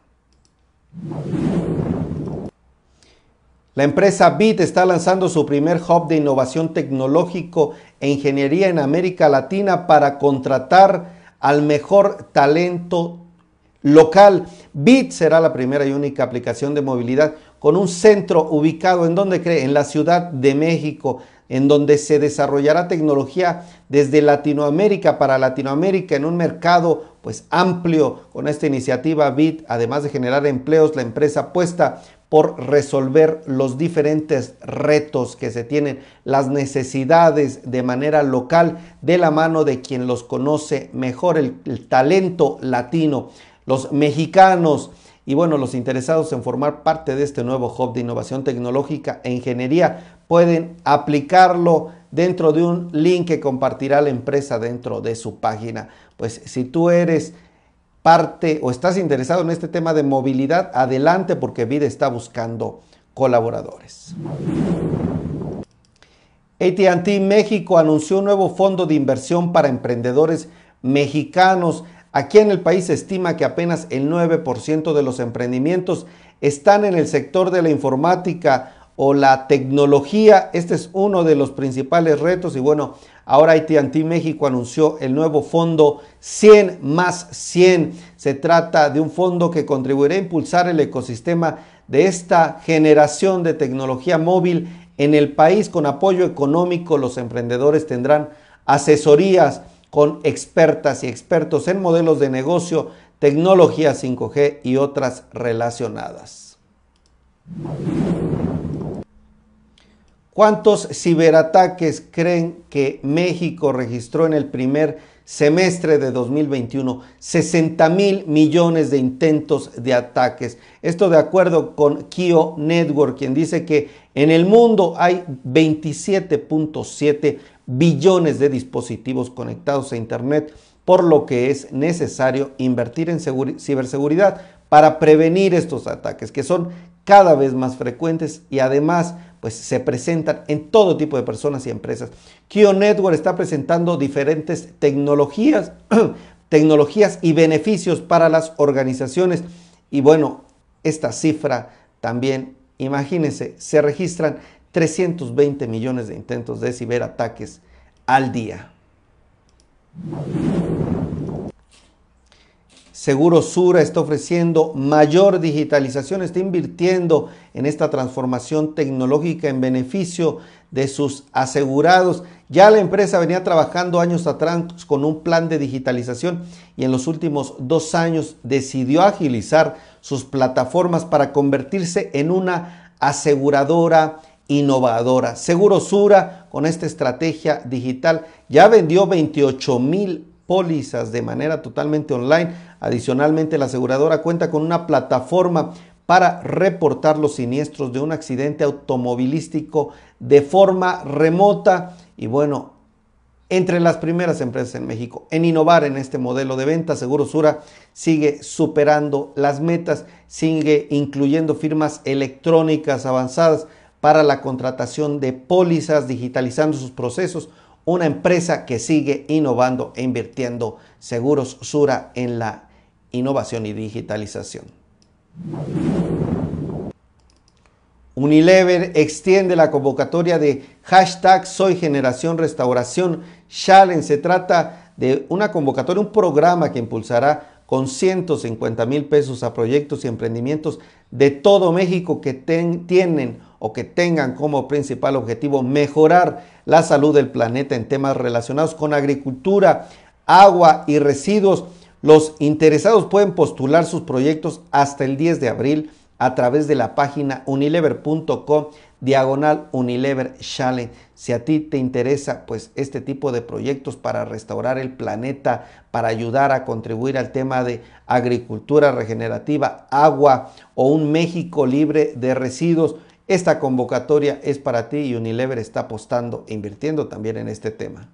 La empresa BIT está lanzando su primer hub de innovación tecnológico e ingeniería en América Latina para contratar al mejor talento local. BIT será la primera y única aplicación de movilidad con un centro ubicado en donde cree, en la Ciudad de México, en donde se desarrollará tecnología desde Latinoamérica para Latinoamérica en un mercado pues amplio con esta iniciativa BIT, además de generar empleos, la empresa apuesta por resolver los diferentes retos que se tienen, las necesidades de manera local de la mano de quien los conoce mejor, el, talento latino, los mexicanos y bueno, los interesados en formar parte de este nuevo hub de innovación tecnológica e ingeniería pueden aplicarlo dentro de un link que compartirá la empresa dentro de su página. Pues si tú eres parte o estás interesado en este tema de movilidad, adelante porque Vida está buscando colaboradores. ATT México anunció un nuevo fondo de inversión para emprendedores mexicanos. Aquí en el país se estima que apenas el 9% de los emprendimientos están en el sector de la informática o la tecnología. Este es uno de los principales retos y bueno, ahora AT&T México anunció el nuevo fondo 100 más 100. Se trata de un fondo que contribuirá a impulsar el ecosistema de esta generación de tecnología móvil en el país con apoyo económico. Los emprendedores tendrán asesorías con expertas y expertos en modelos de negocio, tecnología 5G y otras relacionadas. ¿Cuántos ciberataques creen que México registró en el primer semestre de 2021? 60 mil millones de intentos de ataques. Esto de acuerdo con Kio Network, quien dice que en el mundo hay 27.7 billones de dispositivos conectados a Internet, por lo que es necesario invertir en ciberseguridad para prevenir estos ataques, que son cada vez más frecuentes y además pues se presentan en todo tipo de personas y empresas. Kio Network está presentando diferentes tecnologías, tecnologías y beneficios para las organizaciones y bueno, esta cifra también, imagínense, se registran 320 millones de intentos de ciberataques al día. Seguro Sura está ofreciendo mayor digitalización, está invirtiendo en esta transformación tecnológica en beneficio de sus asegurados. Ya la empresa venía trabajando años atrás con un plan de digitalización y en los últimos dos años decidió agilizar sus plataformas para convertirse en una aseguradora innovadora. Seguro Sura con esta estrategia digital ya vendió 28 mil pólizas de manera totalmente online. Adicionalmente, la aseguradora cuenta con una plataforma para reportar los siniestros de un accidente automovilístico de forma remota. Y bueno, entre las primeras empresas en México en innovar en este modelo de venta, Segurosura sigue superando las metas, sigue incluyendo firmas electrónicas avanzadas para la contratación de pólizas, digitalizando sus procesos, una empresa que sigue innovando e invirtiendo seguros Sura en la innovación y digitalización. Unilever extiende la convocatoria de hashtag Soy Generación Restauración. Se trata de una convocatoria, un programa que impulsará con 150 mil pesos a proyectos y emprendimientos de todo México que tienen o que tengan como principal objetivo mejorar la salud del planeta en temas relacionados con agricultura, agua y residuos. Los interesados pueden postular sus proyectos hasta el 10 de abril a través de la página unilever.com diagonal Unilever Challenge. Si a ti te interesa pues este tipo de proyectos para restaurar el planeta, para ayudar a contribuir al tema de agricultura regenerativa, agua o un México libre de residuos, esta convocatoria es para ti y Unilever está apostando e invirtiendo también en este tema.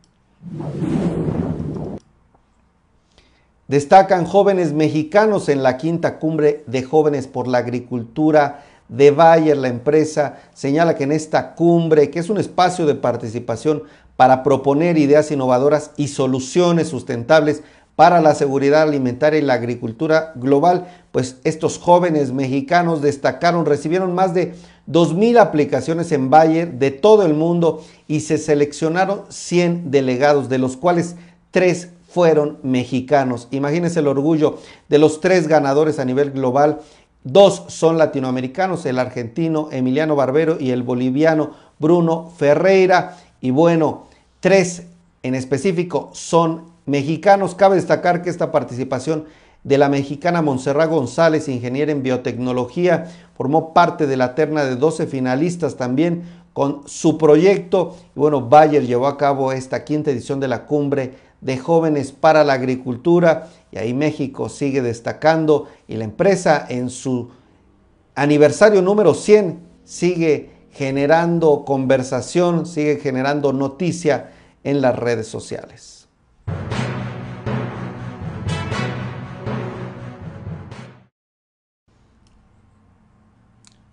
Destacan jóvenes mexicanos en la quinta cumbre de jóvenes por la agricultura de Bayer. La empresa señala que en esta cumbre, que es un espacio de participación para proponer ideas innovadoras y soluciones sustentables para la seguridad alimentaria y la agricultura global, pues estos jóvenes mexicanos destacaron, recibieron más de 2.000 aplicaciones en Bayer de todo el mundo y se seleccionaron 100 delegados, de los cuales 3 fueron mexicanos. Imagínense el orgullo de los tres ganadores a nivel global. Dos son latinoamericanos, el argentino Emiliano Barbero y el boliviano Bruno Ferreira. Y bueno, tres en específico son mexicanos. Cabe destacar que esta participación de la mexicana Montserrat González, ingeniera en biotecnología, formó parte de la terna de 12 finalistas también con su proyecto. Y bueno, Bayer llevó a cabo esta quinta edición de la cumbre de jóvenes para la agricultura y ahí México sigue destacando y la empresa en su aniversario número 100 sigue generando conversación, sigue generando noticia en las redes sociales.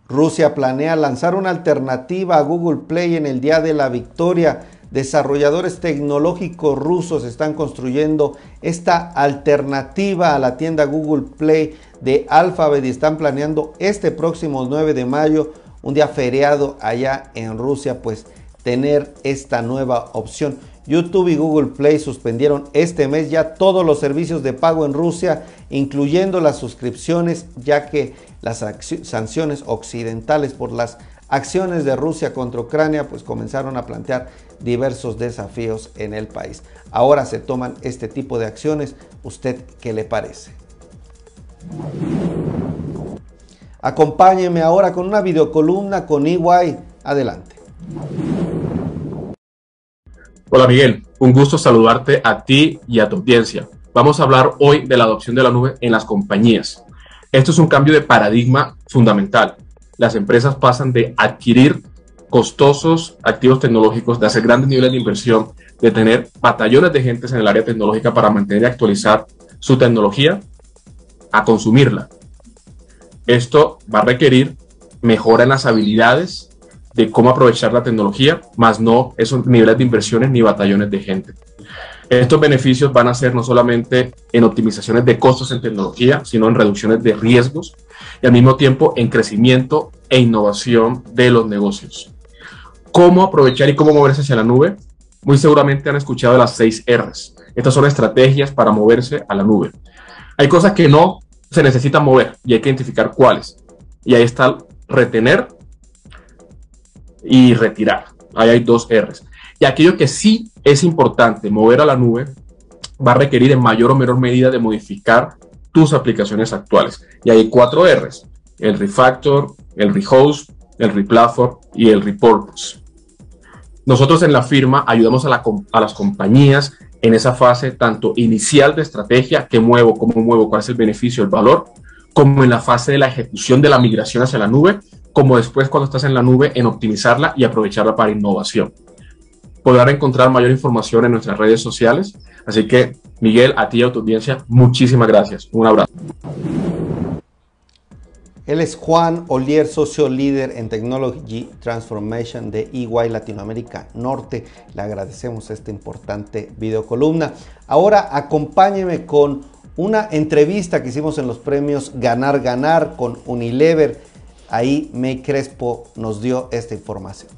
Rusia planea lanzar una alternativa a Google Play en el Día de la Victoria desarrolladores tecnológicos rusos están construyendo esta alternativa a la tienda Google Play de Alphabet y están planeando este próximo 9 de mayo, un día feriado allá en Rusia, pues tener esta nueva opción. YouTube y Google Play suspendieron este mes ya todos los servicios de pago en Rusia, incluyendo las suscripciones, ya que las sanciones occidentales por las acciones de Rusia contra Ucrania pues comenzaron a plantear diversos desafíos en el país. Ahora se toman este tipo de acciones. ¿Usted qué le parece? Acompáñeme ahora con una videocolumna con EY. Adelante. Hola Miguel, un gusto saludarte a ti y a tu audiencia. Vamos a hablar hoy de la adopción de la nube en las compañías. Esto es un cambio de paradigma fundamental. Las empresas pasan de adquirir costosos activos tecnológicos, de hacer grandes niveles de inversión, de tener batallones de gentes en el área tecnológica para mantener y actualizar su tecnología, a consumirla. Esto va a requerir mejora en las habilidades de cómo aprovechar la tecnología, más no esos niveles de inversiones ni batallones de gente. Estos beneficios van a ser no solamente en optimizaciones de costos en tecnología, sino en reducciones de riesgos y al mismo tiempo en crecimiento e innovación de los negocios cómo aprovechar y cómo moverse hacia la nube, muy seguramente han escuchado las seis R's. Estas son estrategias para moverse a la nube. Hay cosas que no se necesitan mover y hay que identificar cuáles. Y ahí está retener y retirar. Ahí hay dos R's. Y aquello que sí es importante mover a la nube va a requerir en mayor o menor medida de modificar tus aplicaciones actuales. Y hay cuatro R's. El refactor, el rehost, el replatform y el repurpose. Nosotros en la firma ayudamos a, las compañías en esa fase tanto inicial de estrategia, qué muevo, cómo muevo, cuál es el beneficio, el valor, como en la fase de la ejecución de la migración hacia la nube, como después cuando estás en la nube en optimizarla y aprovecharla para innovación. Podrán encontrar mayor información en nuestras redes sociales. Así que, Miguel, a ti y a tu audiencia, muchísimas gracias. Un abrazo. Él es Juan Olier, socio líder en Technology Transformation de EY Latinoamérica Norte. Le agradecemos esta importante videocolumna. Ahora acompáñeme con una entrevista que hicimos en los premios Ganar Ganar con Unilever. Ahí May Crespo nos dio esta información.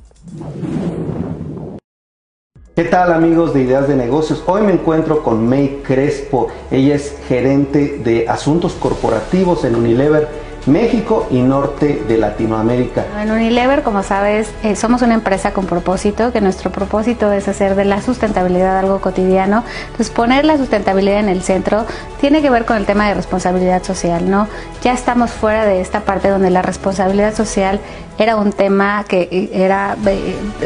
¿Qué tal amigos de Ideas de Negocios? Hoy me encuentro con May Crespo. Ella es gerente de asuntos corporativos en Unilever México y norte de Latinoamérica. En Unilever, como sabes, eh, somos una empresa con propósito, que nuestro propósito es hacer de la sustentabilidad algo cotidiano. Entonces, poner la sustentabilidad en el centro tiene que ver con el tema de responsabilidad social, ¿no? Ya estamos fuera de esta parte donde la responsabilidad social era un tema que era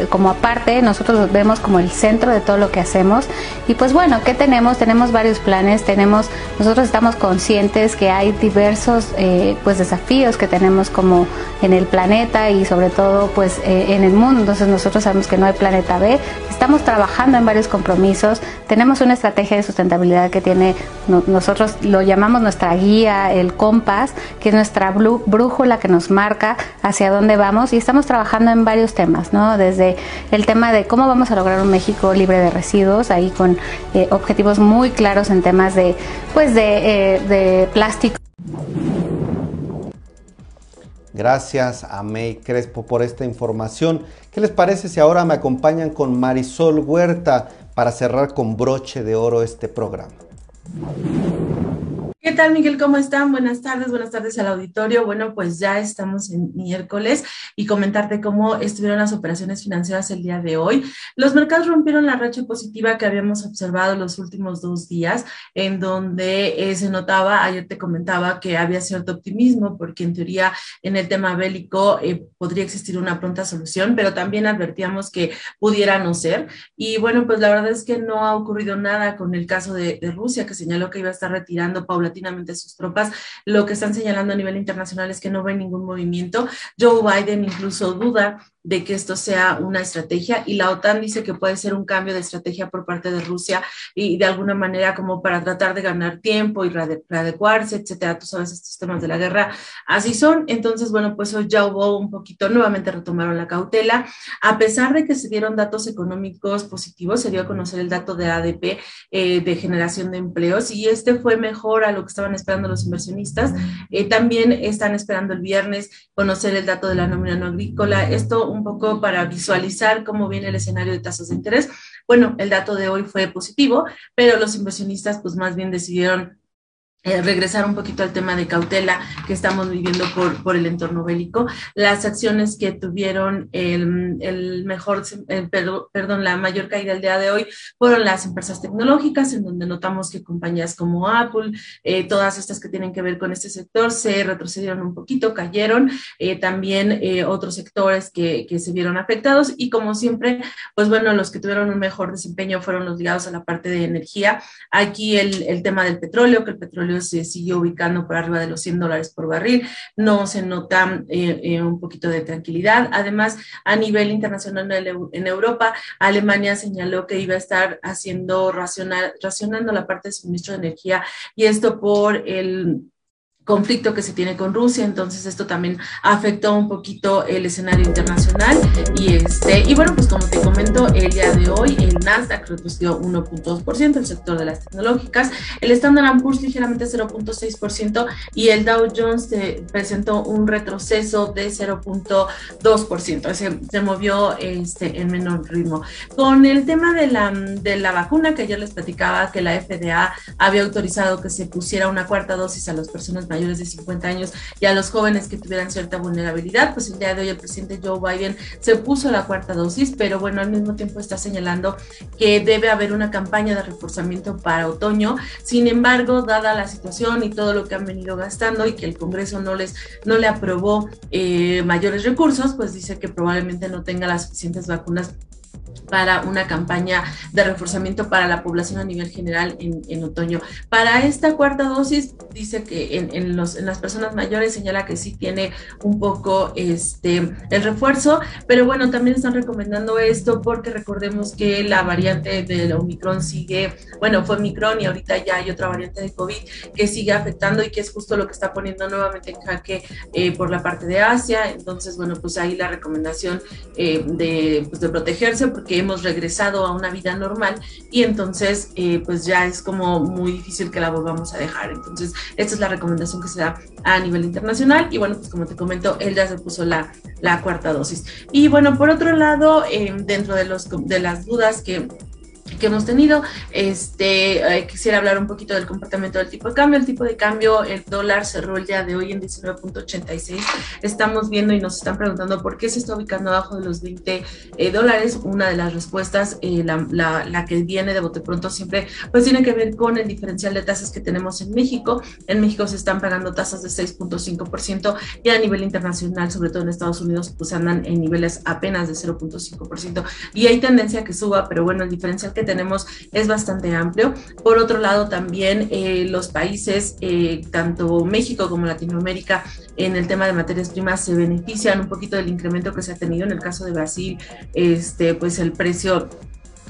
como aparte, nosotros lo vemos como el centro de todo lo que hacemos. Y pues bueno, ¿qué tenemos? Tenemos varios planes, tenemos, nosotros estamos conscientes que hay diversos eh, pues desafíos que tenemos como en el planeta y sobre todo pues eh, en el mundo. Entonces nosotros sabemos que no hay planeta B. Estamos trabajando en varios compromisos. Tenemos una estrategia de sustentabilidad que tiene, nosotros lo llamamos nuestra guía, el compás, que es nuestra brújula que nos marca hacia dónde y estamos trabajando en varios temas, ¿no? Desde el tema de cómo vamos a lograr un México libre de residuos, ahí con eh, objetivos muy claros en temas de, pues de, de plástico. Gracias a May Crespo por esta información. ¿Qué les parece si ahora me acompañan con Marisol Huerta para cerrar con broche de oro este programa? ¿Qué tal, Miguel? ¿Cómo están? Buenas tardes, buenas tardes al auditorio. Bueno, pues ya estamos en miércoles y comentarte cómo estuvieron las operaciones financieras el día de hoy. Los mercados rompieron la racha positiva que habíamos observado los últimos dos días, en donde eh, se notaba, ayer te comentaba que había cierto optimismo, porque en teoría en el tema bélico eh, podría existir una pronta solución, pero también advertíamos que pudiera no ser. Y bueno, pues la verdad es que no ha ocurrido nada con el caso de, de Rusia, que señaló que iba a estar retirando Paula sus tropas. Lo que están señalando a nivel internacional es que no ven ningún movimiento. Joe Biden incluso duda de que esto sea una estrategia y la OTAN dice que puede ser un cambio de estrategia por parte de Rusia y de alguna manera como para tratar de ganar tiempo y readecuarse, etcétera. Tú sabes, estos temas de la guerra así son. Entonces, bueno, pues hoy ya hubo un poquito, nuevamente retomaron la cautela. A pesar de que se dieron datos económicos positivos, se dio a conocer el dato de ADP eh, de generación de empleos y este fue mejor a lo que estaban esperando los inversionistas. Eh, también están esperando el viernes conocer el dato de la nómina no agrícola. Esto un poco para visualizar cómo viene el escenario de tasas de interés. Bueno, el dato de hoy fue positivo, pero los inversionistas pues más bien decidieron eh, regresar un poquito al tema de cautela que estamos viviendo por, por el entorno bélico. Las acciones que tuvieron el, el mejor, perdón, la mayor caída el día de hoy fueron las empresas tecnológicas, en donde notamos que compañías como Apple, eh, todas estas que tienen que ver con este sector, se retrocedieron un poquito, cayeron. Eh, también otros sectores que, se vieron afectados y como siempre, pues bueno, los que tuvieron un mejor desempeño fueron los ligados a la parte de energía. Aquí el, el tema del petróleo, que el petróleo se sigue ubicando por arriba de los 100 dólares por barril, no se nota eh, eh, un poquito de tranquilidad. Además, a nivel internacional en Europa, Alemania señaló que iba a estar haciendo racional, racionando la parte de suministro de energía y esto por el conflicto que se tiene con Rusia, entonces esto también afectó un poquito el escenario internacional y este y bueno, pues como te comento, el día de hoy el Nasdaq retrocedió 1.2%, el sector de las tecnológicas, el Standard Poor's ligeramente 0.6% y el Dow Jones presentó un retroceso de 0.2%, se, se movió este en menor ritmo. Con el tema de la de la vacuna que ayer les platicaba que la FDA había autorizado que se pusiera una cuarta dosis a las personas mayores de 50 años y a los jóvenes que tuvieran cierta vulnerabilidad. Pues el día de hoy el presidente Joe Biden se puso la cuarta dosis, pero bueno, al mismo tiempo está señalando que debe haber una campaña de reforzamiento para otoño. Sin embargo, dada la situación y todo lo que han venido gastando y que el Congreso no les no le aprobó eh, mayores recursos, pues dice que probablemente no tenga las suficientes vacunas para una campaña de reforzamiento para la población a nivel general en, otoño. Para esta cuarta dosis, dice que en, los, en, las personas mayores señala que sí tiene un poco este, el refuerzo, pero bueno, también están recomendando esto porque recordemos que la variante del Omicron sigue, bueno, fue Omicron y ahorita ya hay otra variante de COVID que sigue afectando y que es justo lo que está poniendo nuevamente en jaque eh, por la parte de Asia. Entonces, bueno, pues ahí la recomendación eh, de, pues de protegerse porque hemos regresado a una vida normal y entonces eh, pues ya es como muy difícil que la volvamos a dejar. Entonces esta es la recomendación que se da a nivel internacional y bueno, pues como te comento, él ya se puso la, la cuarta dosis. Y bueno, por otro lado, eh, dentro de, los, de las dudas que que hemos tenido. Este, eh, quisiera hablar un poquito del comportamiento del tipo de cambio. El tipo de cambio, el dólar cerró el día de hoy en 19.86. Estamos viendo y nos están preguntando por qué se está ubicando abajo de los 20 eh, dólares. Una de las respuestas, eh, la, la, que viene de bote pronto siempre, pues tiene que ver con el diferencial de tasas que tenemos en México. En México se están pagando tasas de 6.5% y a nivel internacional, sobre todo en Estados Unidos, pues andan en niveles apenas de 0.5%. Y hay tendencia que suba, pero bueno, el diferencial que tenemos es bastante amplio. Por otro lado, también eh, los países, eh, tanto México como Latinoamérica, en el tema de materias primas se benefician un poquito del incremento que se ha tenido. En el caso de Brasil, este, pues el precio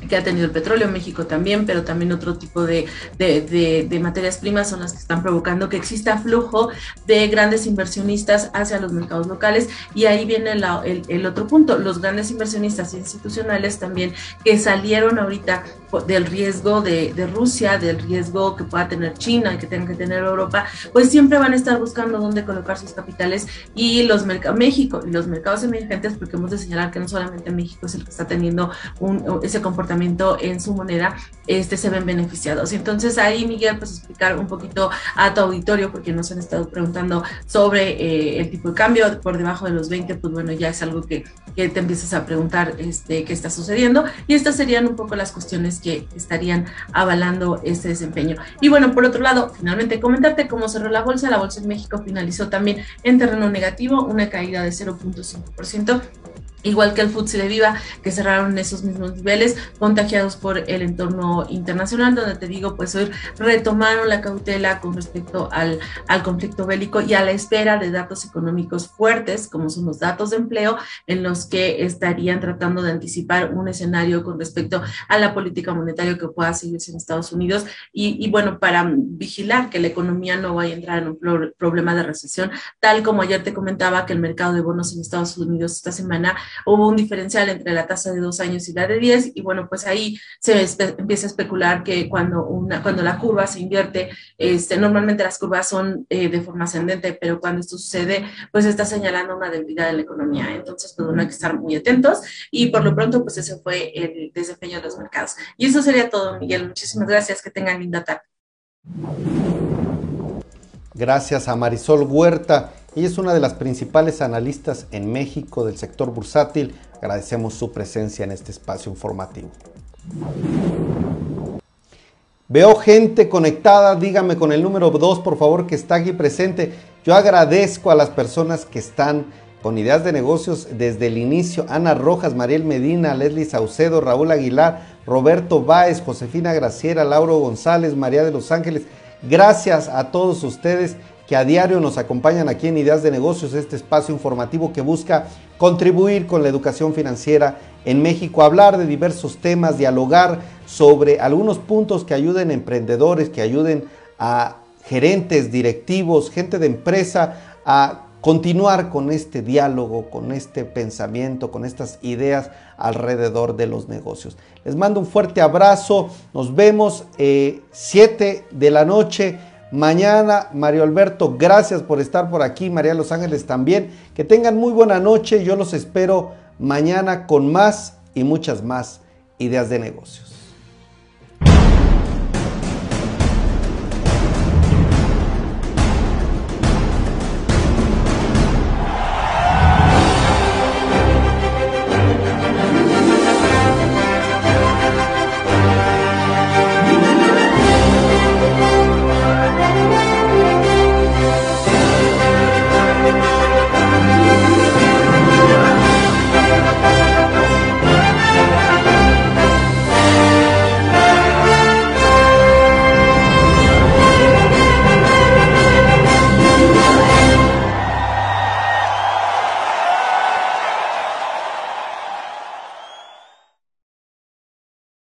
que ha tenido el petróleo, México también, pero también otro tipo de, de, de, materias primas son las que están provocando que exista flujo de grandes inversionistas hacia los mercados locales. Y ahí viene la, el, el, otro punto, los grandes inversionistas institucionales también que salieron ahorita del riesgo de, de Rusia, del riesgo que pueda tener China y que tenga que tener Europa, pues siempre van a estar buscando dónde colocar sus capitales y los mercados, México y los mercados emergentes, porque hemos de señalar que no solamente México es el que está teniendo un, ese comportamiento en su moneda, este, se ven beneficiados. Entonces ahí, Miguel, pues explicar un poquito a tu auditorio, porque nos han estado preguntando sobre eh, el tipo de cambio por debajo de los 20, pues bueno, ya es algo que, que te empiezas a preguntar este, qué está sucediendo. Y estas serían un poco las cuestiones que estarían avalando este desempeño. Y bueno, por otro lado, finalmente comentarte cómo cerró la bolsa. La bolsa en México finalizó también en terreno negativo, una caída de 0.5% igual que el FTSE de Viva, que cerraron esos mismos niveles, contagiados por el entorno internacional, donde te digo, pues hoy retomaron la cautela con respecto al, al conflicto bélico y a la espera de datos económicos fuertes, como son los datos de empleo, en los que estarían tratando de anticipar un escenario con respecto a la política monetaria que pueda seguirse en Estados Unidos. Y, y bueno, para vigilar que la economía no vaya a entrar en un problema de recesión, tal como ayer te comentaba que el mercado de bonos en Estados Unidos esta semana hubo un diferencial entre la tasa de dos años y la de diez, y bueno, pues ahí se empieza a especular que cuando, una, cuando la curva se invierte, este, normalmente las curvas son eh, de forma ascendente, pero cuando esto sucede, pues está señalando una debilidad de la economía. Entonces, pues bueno, hay que estar muy atentos y por lo pronto, pues ese fue el desempeño de los mercados. Y eso sería todo, Miguel. Muchísimas gracias. Que tengan linda tarde. Gracias a Marisol Huerta. Ella es una de las principales analistas en México del sector bursátil. Agradecemos su presencia en este espacio informativo. Veo gente conectada, dígame con el número 2 por favor que está aquí presente. Yo agradezco a las personas que están con ideas de negocios desde el inicio. Ana Rojas, Mariel Medina, Leslie Saucedo, Raúl Aguilar, Roberto Báez, Josefina Graciera, Lauro González, María de los Ángeles. Gracias a todos ustedes que a diario nos acompañan aquí en Ideas de Negocios, este espacio informativo que busca contribuir con la educación financiera en México, hablar de diversos temas, dialogar sobre algunos puntos que ayuden a emprendedores, que ayuden a gerentes, directivos, gente de empresa a continuar con este diálogo, con este pensamiento, con estas ideas alrededor de los negocios. Les mando un fuerte abrazo, nos vemos 7 eh, de la noche mañana. Mario Alberto, gracias por estar por aquí. María Los Ángeles también. Que tengan muy buena noche. Yo los espero mañana con más y muchas más ideas de negocios.